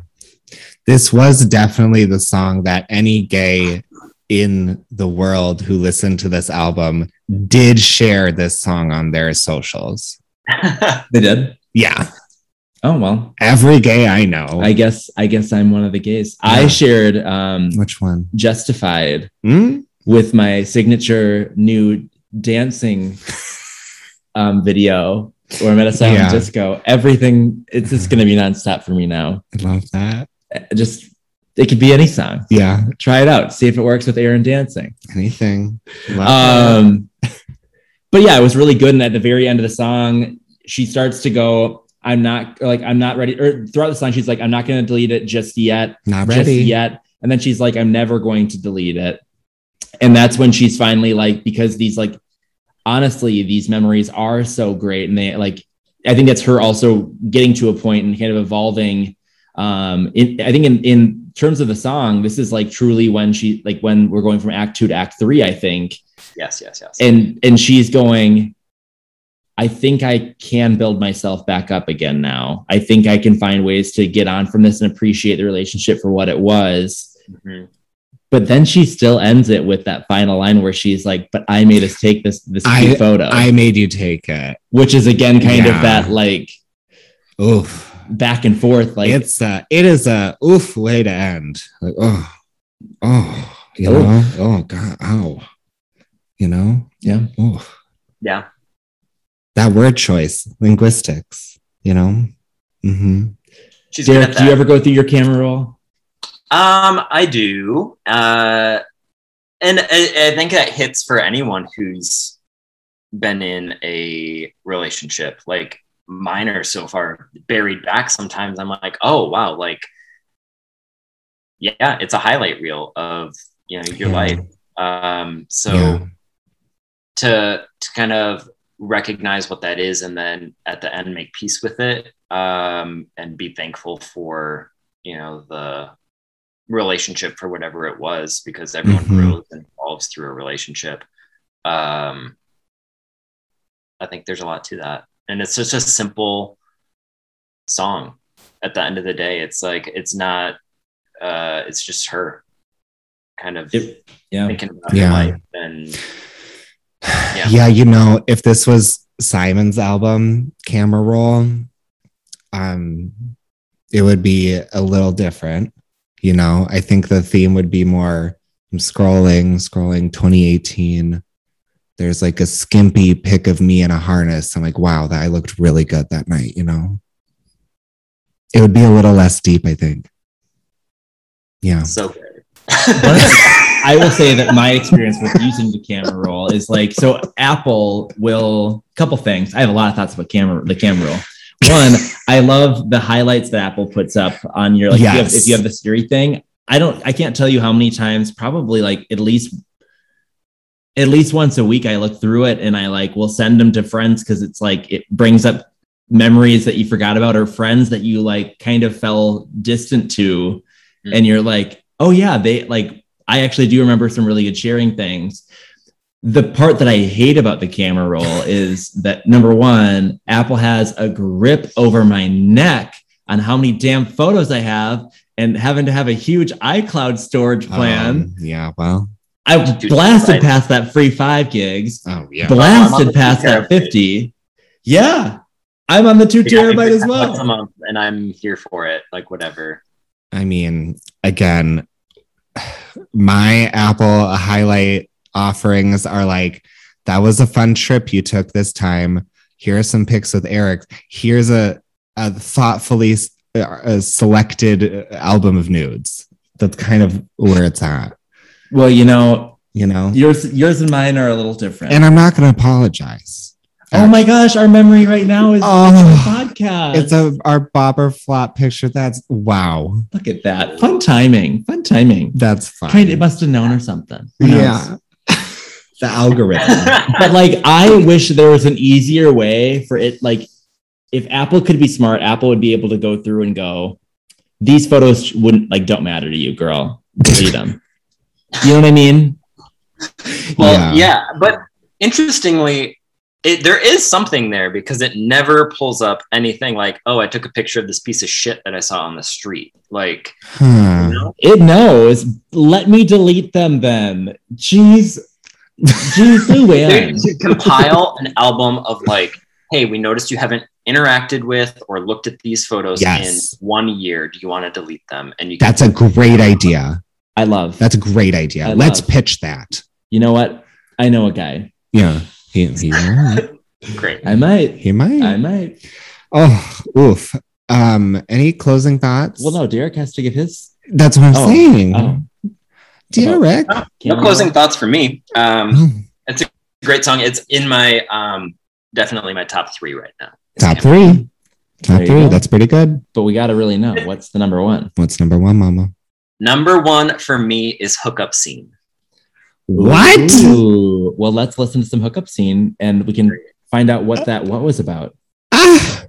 This was definitely the song that any gay in the world who listened to this album did share this song on their socials. they did Yeah. oh well Every gay I know. i guess i guess i'm one of the gays i shared um Which one? justified Hmm? with my signature new dancing um, video where I'm at a silent Yeah. disco. Everything, it's just going to be nonstop for me now. I love that. Uh, Just, it could be any song. Yeah. Try it out. See if it works with Aaron dancing. Anything. Love that. Um, but yeah, it was really good. And at the very end of the song, she starts to go, I'm not like, I'm not ready. Or throughout the song, she's like, I'm not going to delete it just yet. Not just ready. yet. And then she's like, I'm never going to delete it. And that's when she's finally like, because these like, honestly, these memories are so great. And they like, I think that's her also getting to a point and kind of evolving. Um, in, I think in, in terms of the song, this is like truly when she, like when we're going from act two to act three, I think. yes, yes, yes. And, and she's going, I think I can build myself back up again now. I think I can find ways to get on from this and appreciate the relationship for what it was Mhm. But then she still ends it with that final line where she's like, "But I made us take this this I- photo," I made you take it. which is again kind Yeah. of that like Oof. back and forth. Like it's a it is a oof way to end. Like, oh, oh, you Oh. know, oh god, ow. You know? yeah, Oh. Yeah. That word choice, linguistics, you know? Mm-hmm. She's Derek, do you ever go through your camera roll? Um, I do. Uh, and I, I think that hits for anyone who's been in a relationship. Like mine are so far buried back. Sometimes I'm like, oh wow, like yeah, it's a highlight reel of you know your Yeah. life. Um, so Yeah. to to kind of recognize what that is and then at the end make peace with it um, and be thankful for you know the relationship for whatever it was because everyone Mhm. grows and evolves through a relationship um, i think there's a lot to that and it's just a simple song at the end of the day it's like it's not uh, it's just her kind of It- yeah. thinking about Yeah. her life and Yeah. Yeah. you know, if this was Simon's album, Camera Roll, um, it would be a little different. You know, I think the theme would be more I'm scrolling, scrolling 2018. There's like a skimpy pic of me in a harness. I'm like, wow, that I looked really good that night, you know. It would be a little less deep, I think. Yeah. so good I will say that my experience with using the camera roll is like so. Apple will couple things. I have a lot of thoughts about camera the camera roll. One, I love the highlights that Apple puts up on your like if, you have, if you have the Siri thing. I don't. I can't tell you how many times. Probably like at least at least once a week. I look through it and I like will send them to friends because it's like it brings up memories that you forgot about or friends that you like kind of fell distant to Mm. and you're like oh yeah they like i actually do remember some really good sharing things the part that i hate about the camera roll is that number one apple has a grip over my neck on how many damn photos i have and having to have a huge icloud storage plan Um, yeah. Well. i blasted past that free five gigs Oh yeah. Blasted the past that 50 yeah i'm on the two Yeah, terabyte as well a month, and I'm here for it. Like whatever. I mean, again, my Apple highlight offerings are like, that was a fun trip you took this time. Here are some pics with Eric. Here's a, a thoughtfully uh, a selected album of nudes. That's kind of where it's at, well you know you know? yours yours and mine are a little different And I'm not going to apologize. Oh my gosh, our memory right now is Oh, it's a podcast. It's a our bobber flop picture. That's wow. look at that. Fun timing. Fun timing. That's fine. Kind of must have known or something. Who knows? Yeah. the algorithm. But like I wish there was an easier way for it. Like if Apple could be smart, Apple would be able to go through and go, these photos wouldn't like don't matter to you, girl. Delete them. You know what I mean? Well, yeah, but interestingly, it, there is something there because it never pulls up anything like, "Oh, I took a picture of this piece of shit that I saw on the street." Like, Huh. you know? It knows. Let me delete them then. Jeez. Jeez They- Luann. to compile an album of like, "Hey, we noticed you haven't interacted with or looked at these photos Yes. in one year. Do you want to delete them?" And you That's a great idea. I love. That's a great idea. I Let's love- pitch that. You know what? I know a guy. Yeah. He, he, might. great. I might. he might. I might. Oh, oof. Um, any closing thoughts? Well, no, Derek has to give his. That's what I'm Oh, saying. oh. Derek. No camera. closing thoughts for me. Um, Oh, it's a great song. It's in my um, definitely my top three right now. top three. Top There three. That's pretty good. But we got to really know what's the number one. What's number one, Mama? Number one for me is hookup scene. What? Ooh. Well, let's listen to some hookup scene and we can find out what that what was about. Ah.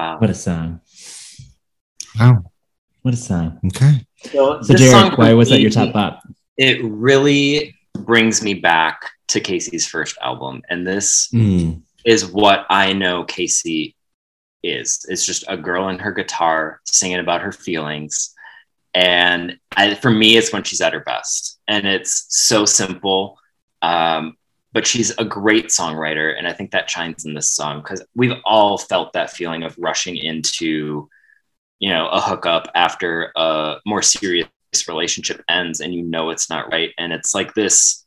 Wow. What a song. Wow. What a song. Okay. So, So, Derek, why was that your top thought? It really brings me back to Kacey's first album, and this Mm. is what I know Kacey is. It's just a girl and her guitar singing about her feelings. And I, for me, it's when she's at her best. And it's so simple. Um, but she's a great songwriter. And I think that shines in this song because we've all felt that feeling of rushing into, you know, a hookup after a more serious relationship ends and you know it's not right. And it's like this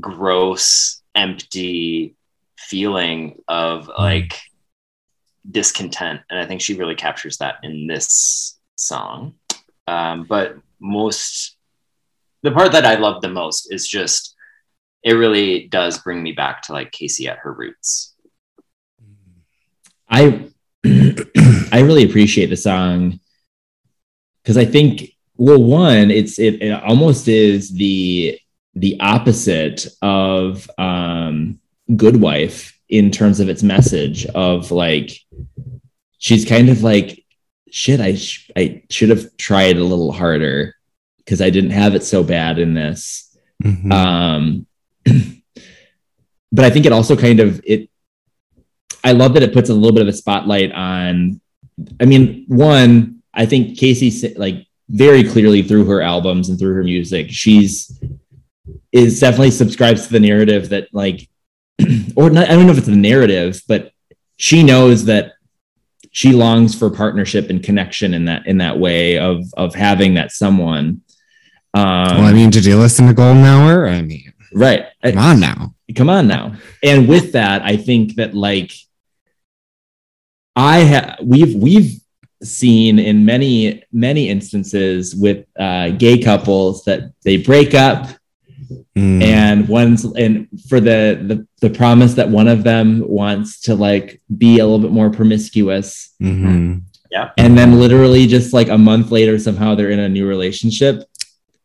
gross, empty feeling of like discontent. And I think she really captures that in this song. Um, but most, the part that I love the most is just, it really does bring me back to like Kacey at her roots. I I really appreciate the song because I think well one it's it, it almost is the the opposite of um good wife in terms of its message of like she's kind of like shit I sh- I should have tried a little harder because I didn't have it so bad in this Mhm. um but i think it also kind of it i love that it puts a little bit of a spotlight on i mean one i think kacey like very clearly through her albums and through her music she's is definitely subscribes to the narrative that like or not i don't know if it's the narrative but she knows that she longs for partnership and connection in that in that way of of having that someone. Um well, I mean, did you listen to Golden Hour? I mean, right come on now. come on now and with that i think that like i have we've we've seen in many many instances with uh, gay couples that they break up Mm. and one's and for the, the the promise that one of them wants to like be a little bit more promiscuous Mhm. and then literally just like a month later somehow they're in a new relationship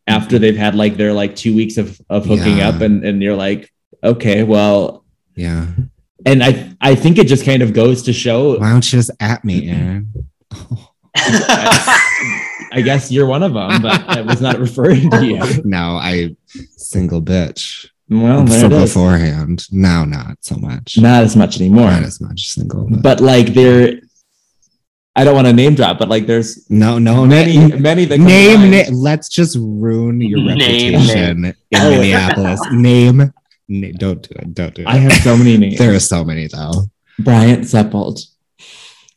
after they've had like their like two weeks of of hooking Yeah. up and and you're like okay well Yeah. and I I think it just kind of goes to show. Why don't you just at me, Aaron? I guess you're one of them, but I was not referring to you. no, I single bitch Well, there is. beforehand. Now, not so much. Not as much anymore, Not as much single. But, but like there, I don't want to name drop, but like there's no, no, many na- many that come name. Na- let's just ruin your Name, reputation in Oh. Minneapolis. name. Na- don't do it. Don't do it. I have so many names. there are so many though. Bryant Seppold,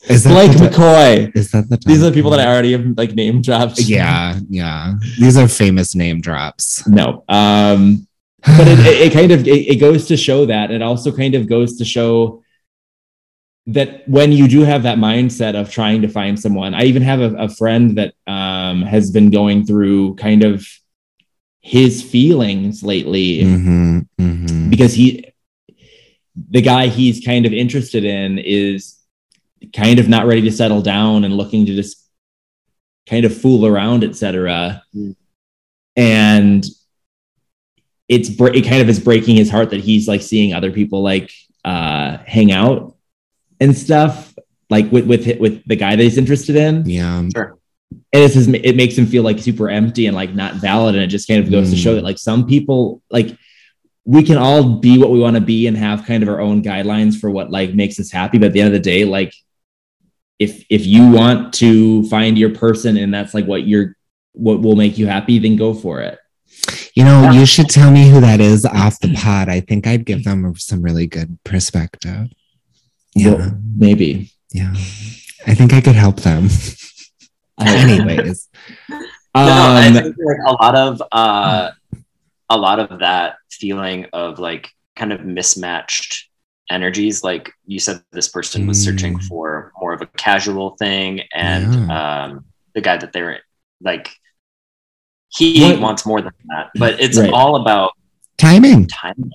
Is that Blake the, McCoy. Is that the? These are the people that I already have like name dropped. Yeah, yeah. These are famous name drops. No. Um, but it, it, it kind of it, it goes to show that it also kind of goes to show that when you do have that mindset of trying to find someone i even have a, a friend that um, has been going through kind of his feelings lately Mhm, mhm. because he the guy he's kind of interested in is kind of not ready to settle down and looking to just kind of fool around etc Mm. and it's it kind of is breaking his heart that he's like seeing other people like uh hang out and stuff like with with with the guy that he's interested in Yeah. Sure. and it's just, it makes him feel like super empty and like not valid and it just kind of goes to Mm. show that like some people like we can all be what we want to be and have kind of our own guidelines for what like makes us happy but at the end of the day like if if you want to find your person and that's like what you're what will make you happy then go for it You know, you should tell me who that is off the pod. I think I'd give them some really good perspective. Yeah. Well, maybe yeah. I think I could help them. Anyways. no, I um think like a lot of uh, a lot of that feeling of like kind of mismatched energies. Like you said, this person was searching Mm. for more of a casual thing, and um, the guy that they were like, he What- wants more than that. But it's Right. all about Timing. timing.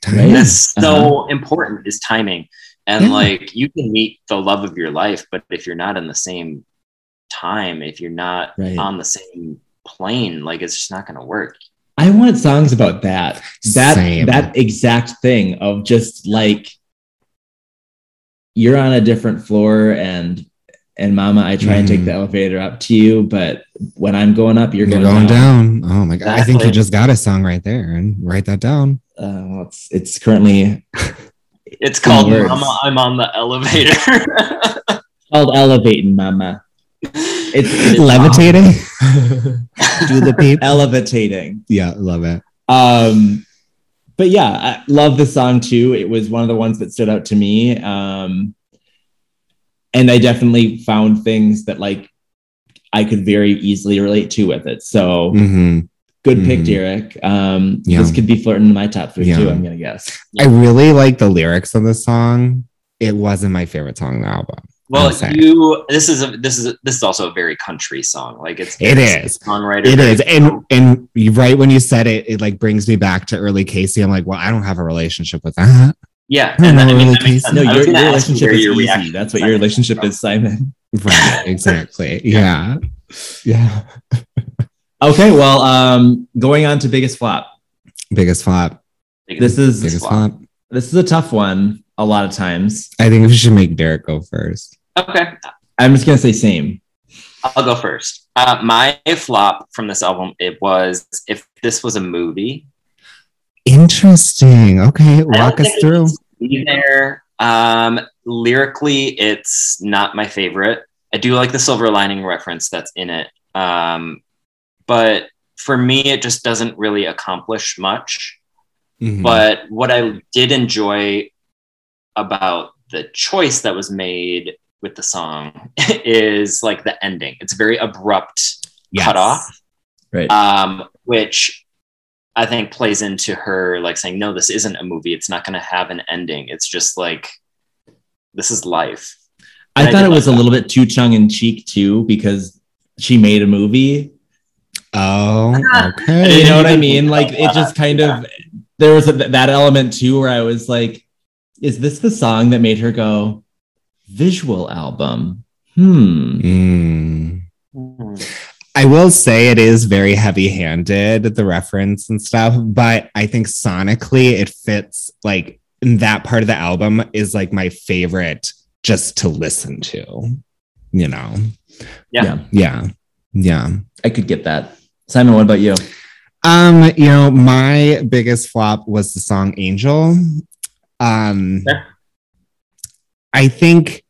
Timing. That's so important is timing. And Yeah. like you can meet the love of your life, but if you're not in the same time, if you're not Right. on the same plane, like it's just not gonna work. I want songs about that. That Same. that exact thing of just like you're on a different floor and and mama, I try and take Mhm. the elevator up to you, but when I'm going up, you're, You're going, going down. down. Oh my god. I think you just got a song right there and write that down. Uh, well, it's it's currently It's called words. Mama, I'm on the elevator. Called elevating, mama. It's Levitating. Do the peep. Elevatating. Yeah, love it. Um, but yeah, I love the song too. It was one of the ones that stood out to me. Um, and I definitely found things that like I could very easily relate to with it. So Mhm. Good pick, Mhm. Derek. Um, Yeah. this could be flirting in my top three Yeah. too. I'm gonna guess. I really like the lyrics of the song. It wasn't my favorite song on the album. well, you this is a this is a, this is also a very country song. Like it's It is. songwriter. It is, and and right when you said it, it like brings me back to early Kacey. I'm like, well, I don't have a relationship with that. yeah, and know I mean, really that makes sense. No, your, your gonna ask you relationship is your easy. That's what that your relationship is, Simon. Right, exactly. Yeah, yeah. Okay, well, um, going on to biggest flop. Biggest flop. This is Biggest flop. this is a tough one. A lot of times, I think we should make Derek go first. Okay, I'm just gonna say same. I'll go first. Uh, my flop from this album it was if this was a movie. Interesting. Okay, walk us through. needs to be there. Um, lyrically, it's not my favorite. I do like the silver lining reference that's in it. Um, but for me, it just doesn't really accomplish much. Mhm. But what I did enjoy about the choice that was made with the song is like the ending. It's very abrupt Yes. cut off, Right. um, which I think plays into her like saying, "No, this isn't a movie. It's not going to have an ending. It's just like this is life." I I thought did it was like a little bit too tongue in cheek too because she made a movie. Oh, okay. You know what I mean? Like it just kind of there was a, that element too where I was like, is this the song that made her go visual album? Hmm. Mm. I will say it is very heavy handed, the reference and stuff, but I think sonically it fits like in that part of the album is like my favorite just to listen to, you know? Yeah. Yeah. Yeah. Yeah. I could get that. Simon, what about you? Um, you know, my biggest flop was the song Angel. Um Yeah. I think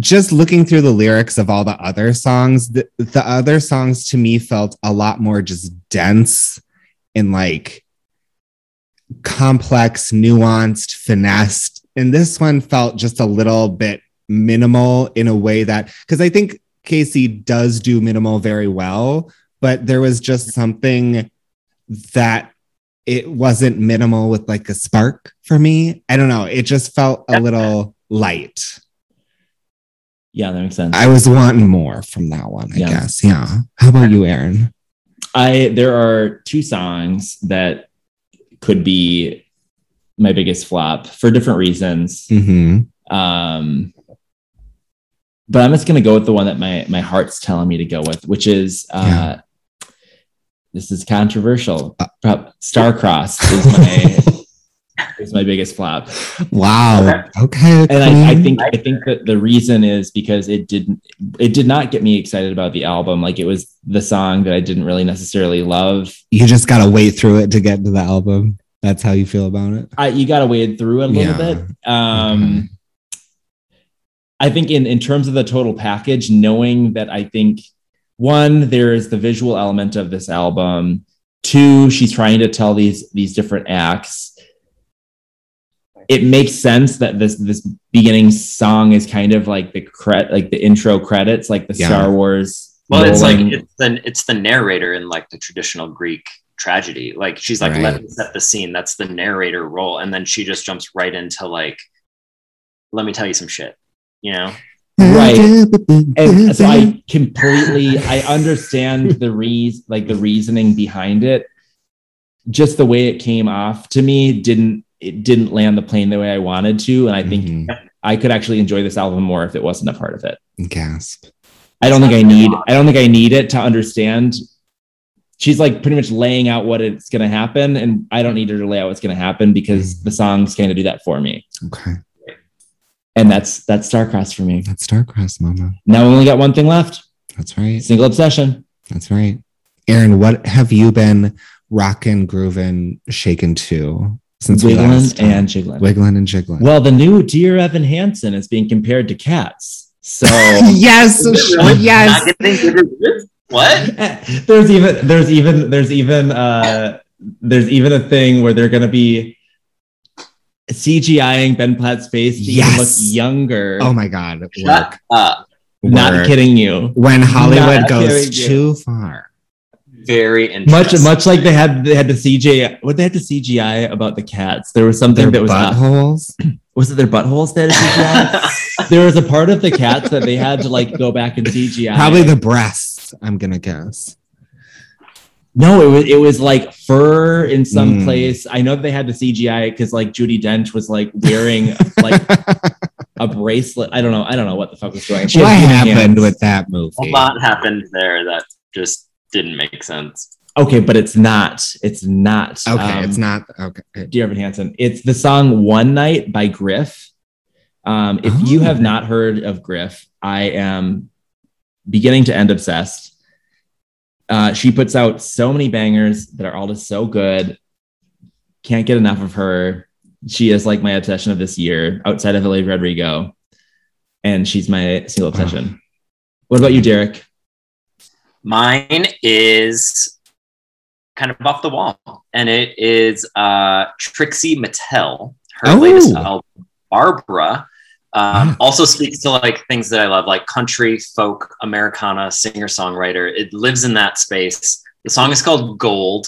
just looking through the lyrics of all the other songs, the, the other songs to me felt a lot more just dense and like complex, nuanced, finessed. And this one felt just a little bit minimal in a way that, because I think Kacey does do minimal very well, but there was just something that it wasn't minimal with like a spark for me. I don't know. It just felt a little light. Yeah, that makes sense. I was wanting more from that one, I Yeah. guess. Yeah. How about you, Aaron? I there are two songs that could be my biggest flop for different reasons. Mm-hmm. Um, but I'm just gonna go with the one that my my heart's telling me to go with, which is uh, this is controversial. Prob- Starcrossed is my is my biggest flop, Wow. Okay. and I, I think I think that the reason is because it didn't it did not get me excited about the album. Like it was the song that I didn't really necessarily love. you just gotta wait through it to get to the album. That's how you feel about it. I, you got to wade through it a little Yeah. bit. Um, I think in in terms of the total package, knowing that I think one there is the visual element of this album. Two, she's trying to tell these these different acts. It makes sense that this this beginning song is kind of like the cre- like the intro credits, like the Yeah. Star Wars. Well, it's like it's the it's the narrator in like the traditional Greek tragedy. Like she's like, Right. let me set the scene. That's the narrator role, and then she just jumps right into like, let me tell you some shit. You know? Right. and so I completely I understand the reason like the reasoning behind it. Just the way it came off to me didn't it didn't land the plane the way I wanted to, and I think Mhm. I could actually enjoy this album more if it wasn't a part of it. gasp. I don't think I need I don't think I need it to understand. She's like pretty much laying out what it's going to happen, and I don't need her to lay out what's going to happen because the songs kind of do that for me, Okay. And that's that's Starcross for me. That's Starcross, Mama. Now we only got one thing left: That's right. single obsession. That's right. Aaron, what have you been rocking, grooving, shaking to since we last Wiggling and jiggling. wiggling and jiggling. Well, the new Dear Evan Hansen is being compared to cats. So yes, Is it really yes. Not getting good reviews? What? there's even there's even there's even uh there's even a thing where they're gonna be CGIing Ben Platt's face to even look younger. Oh my god, Shut work. Not kidding you. When Hollywood Not goes kidding you. too far. Very Much interesting. much like they had they had the CGI what they had to CGI about the cats. There was something Their that was off. buttholes. was it their buttholes that had CGI? there was a part of the cats that they had to like go back and CGI. Probably the breasts, I'm gonna guess. No, it was it was like fur in some Mm. place. I know they had the CGI because like Judi Dench was like wearing like a bracelet. I don't know. I don't know what the fuck was going. on. She what happened hands. with that movie? a lot happened there that just didn't make sense. Okay, but it's not. It's not. Okay, um, it's not okay. Dear Evan Hansen. It's the song "One Night" by Griff. Um, if you Oh. have not heard of Griff, I am beginning to end obsessed. Uh, she puts out so many bangers that are all just so good. Can't get enough of her. She is like my obsession of this year, outside of Olivia Rodrigo, and she's my single obsession. What about you, Derek? Mine is kind of off the wall, and it is uh, Trixie Mattel. Her Oh. latest album, Barbara, um, Ah. also speaks to like things that I love, like country, folk, Americana, singer songwriter. It lives in that space. The song is called Gold,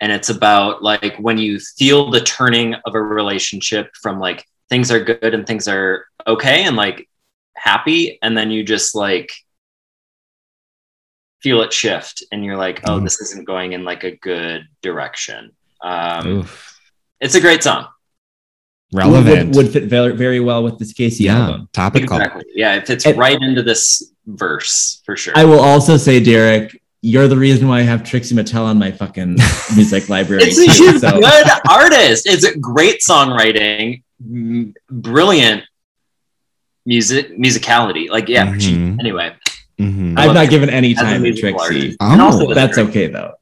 and it's about like when you feel the turning of a relationship from like things are good and things are okay and like happy, and then you just like feel it shift and you're like oh Mm. this isn't going in like a good direction um, Oof. it's a great song Relevant. Would, would fit very, very well with this Kacey yeah, album. topical. exactly yeah it fits And- right into this verse for sure I will also say, Derek, you're the reason why I have Trixie Mattel on my fucking music library. it's too, she's a so- good artist it's great songwriting m- brilliant music musicality like yeah she, Mhm. anyway Mhm. I I've not given any time to Trixie. artist. And also Oh, the- That's okay though.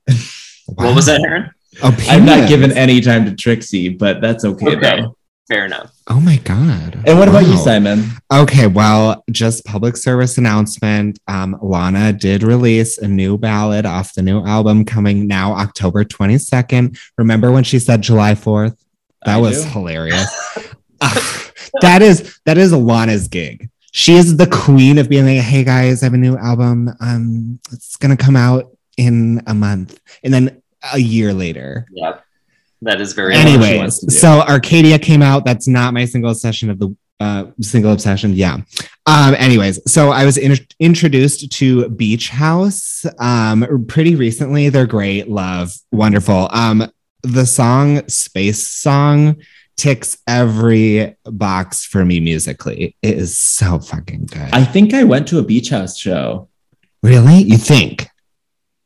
what was that Aaron? I've not Opinions. given any time to Trixie, but that's okay, Okay. though. Fair enough Oh my god. And what about you, Simon? Okay, well, just public service announcement. Um, Lana did release a new ballad off the new album coming now October 22nd. Remember when she said July 4th? That I was do. hilarious. Ugh, that is that is Lana's gig. She is the queen of being like, hey guys, I have a new album. Um, it's gonna come out in a month. And then a year later. yeah that is very know what she Anyways, wants to do. so Arcadia came out. That's not my single obsession of the uh, single obsession. Yeah. Um. Anyways, so I was in- introduced to Beach House. Um. Pretty recently. They're great. Love. Wonderful. Um. The song Space Song ticks every box for me musically. It is so fucking good. I think I went to a beach house show. really? You think?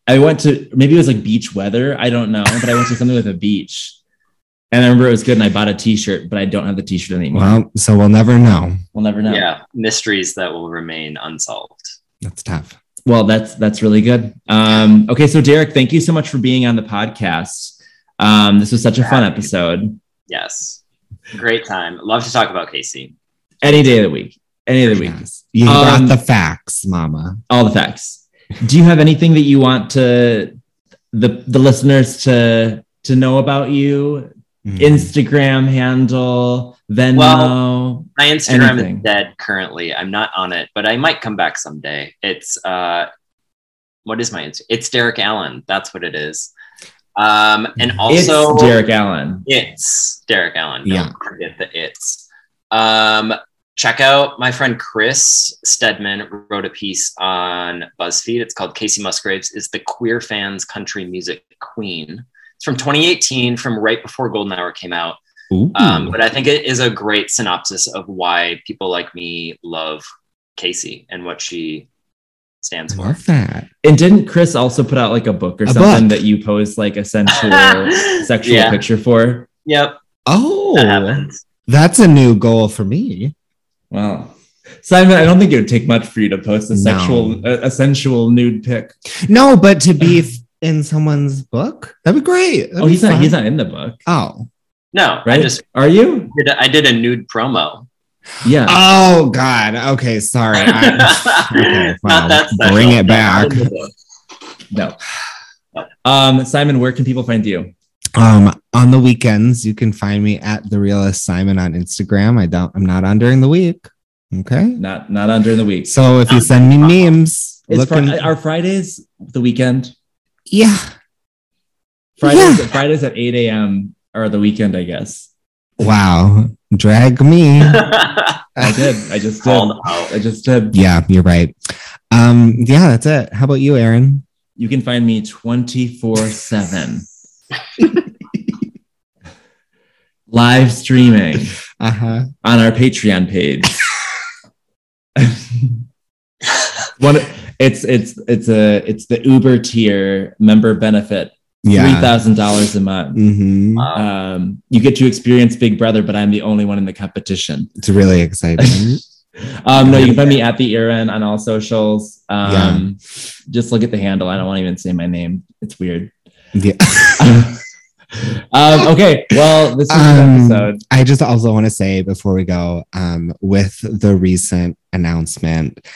I went to maybe it was like beach weather. I don't know, but I went to something with a beach. And I remember it was good and I bought a t-shirt, but I don't have the t-shirt anymore. Well, so we'll never know. we'll never know. yeah mysteries that will remain unsolved That's tough. Well, that's that's really good. Um, okay, so Derek, thank you so much for being on the podcast. Um, this was such a fun episode. yes great time love to talk about kacey Any day of the week. Any of the week. Yes. You Um, brought the facts, Mama. All the facts. Do you have anything that you want to the the listeners to to know about you? Mm. Instagram handle, Venmo. Well, My Instagram Anything. is dead currently. I'm not on it, but I might come back someday. It's uh what is my Insta? It's Derek Allen. That's what it is. Um and also it's Derek Allen. It's Derek Allen. Don't Yeah. forget the it's. Um, check out my friend Chris Stedman wrote a piece on BuzzFeed. It's called Kacey Musgraves is the queer fans country music queen. It's from 2018, from right before Golden Hour came out. Um, but I think it is a great synopsis of why people like me love Kacey and what she stands for. love that. And didn't Chris also put out like a book or A something book. that you posed like a sensual sexual Yeah. picture for? Yep, Oh, that happens. that's a new goal for me. Wow. Simon, I don't think it would take much for you to post a No. sexual, a, a sensual nude pic. No, but to be f- in someone's book, that'd be great. That'd oh, be he's not. He's not in the book. Oh, No, right? I just Are you? did a, I did a nude promo. Yeah. Oh God. Okay, sorry. I- okay, wow. Not that special. Bring it back. not in the book. No. Um, Simon, where can people find you? Um, on the weekends, you can find me at the realist Simon on Instagram. I don't. I'm not on during the week. Okay. Not not on during the week. So if you send me memes, It's looking, Fri- are Fridays the weekend? yeah, Fridays Yeah. Fridays at 8 a.m. or the weekend, I guess. wow, drag me. I did. I just did. I just did. yeah, you're right. Um, yeah, that's it. How about you, Aaron? You can find me 24 7. Live streaming Uh huh. on our Patreon page. One, it's it's it's a it's the Uber tier member benefit, three Yeah. thousand dollars a month. hmm Um, you get to experience Big Brother, but I'm the only one in the competition. It's really exciting. Um, no, you can find me at the Aaron on all socials. Um, just look at the handle. I don't want to even say my name. It's weird. Yeah. um, okay, well, this is Um, an episode. I just also want to say before we go, um, with the recent announcement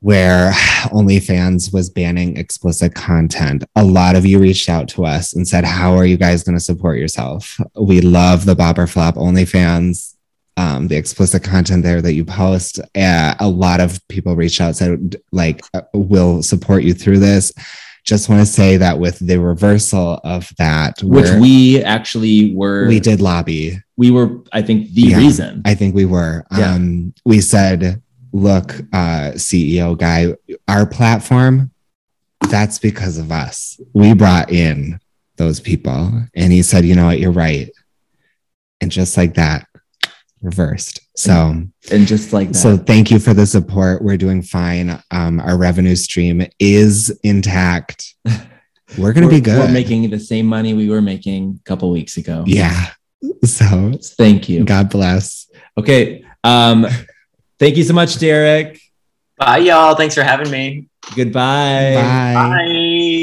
where OnlyFans was banning explicit content, a lot of you reached out to us and said, How are you guys going to support yourself? We love the Bopper Flop OnlyFans, um, the explicit content there that you post. Uh, a lot of people reached out, said, like, uh, we'll support you through this. Just want to say that with the reversal of that, Which we're- actually were. we did lobby. We were, I think, the Yeah. reason. I think we were. Yeah. Um, we said, look, uh, CEO guy, our platform, that's because of us. We brought in those people. And he said, you know what, you're right. And just like that, reversed. So, and just like that. so thank you for the support. We're doing fine. Um, our revenue stream is intact. We're gonna we're, be good. We're making the same money we were making a couple weeks ago. yeah. So Thank you. God bless. Okay. Um, thank you so much, Derek. Bye, y'all. Thanks for having me. Goodbye. Bye. Bye.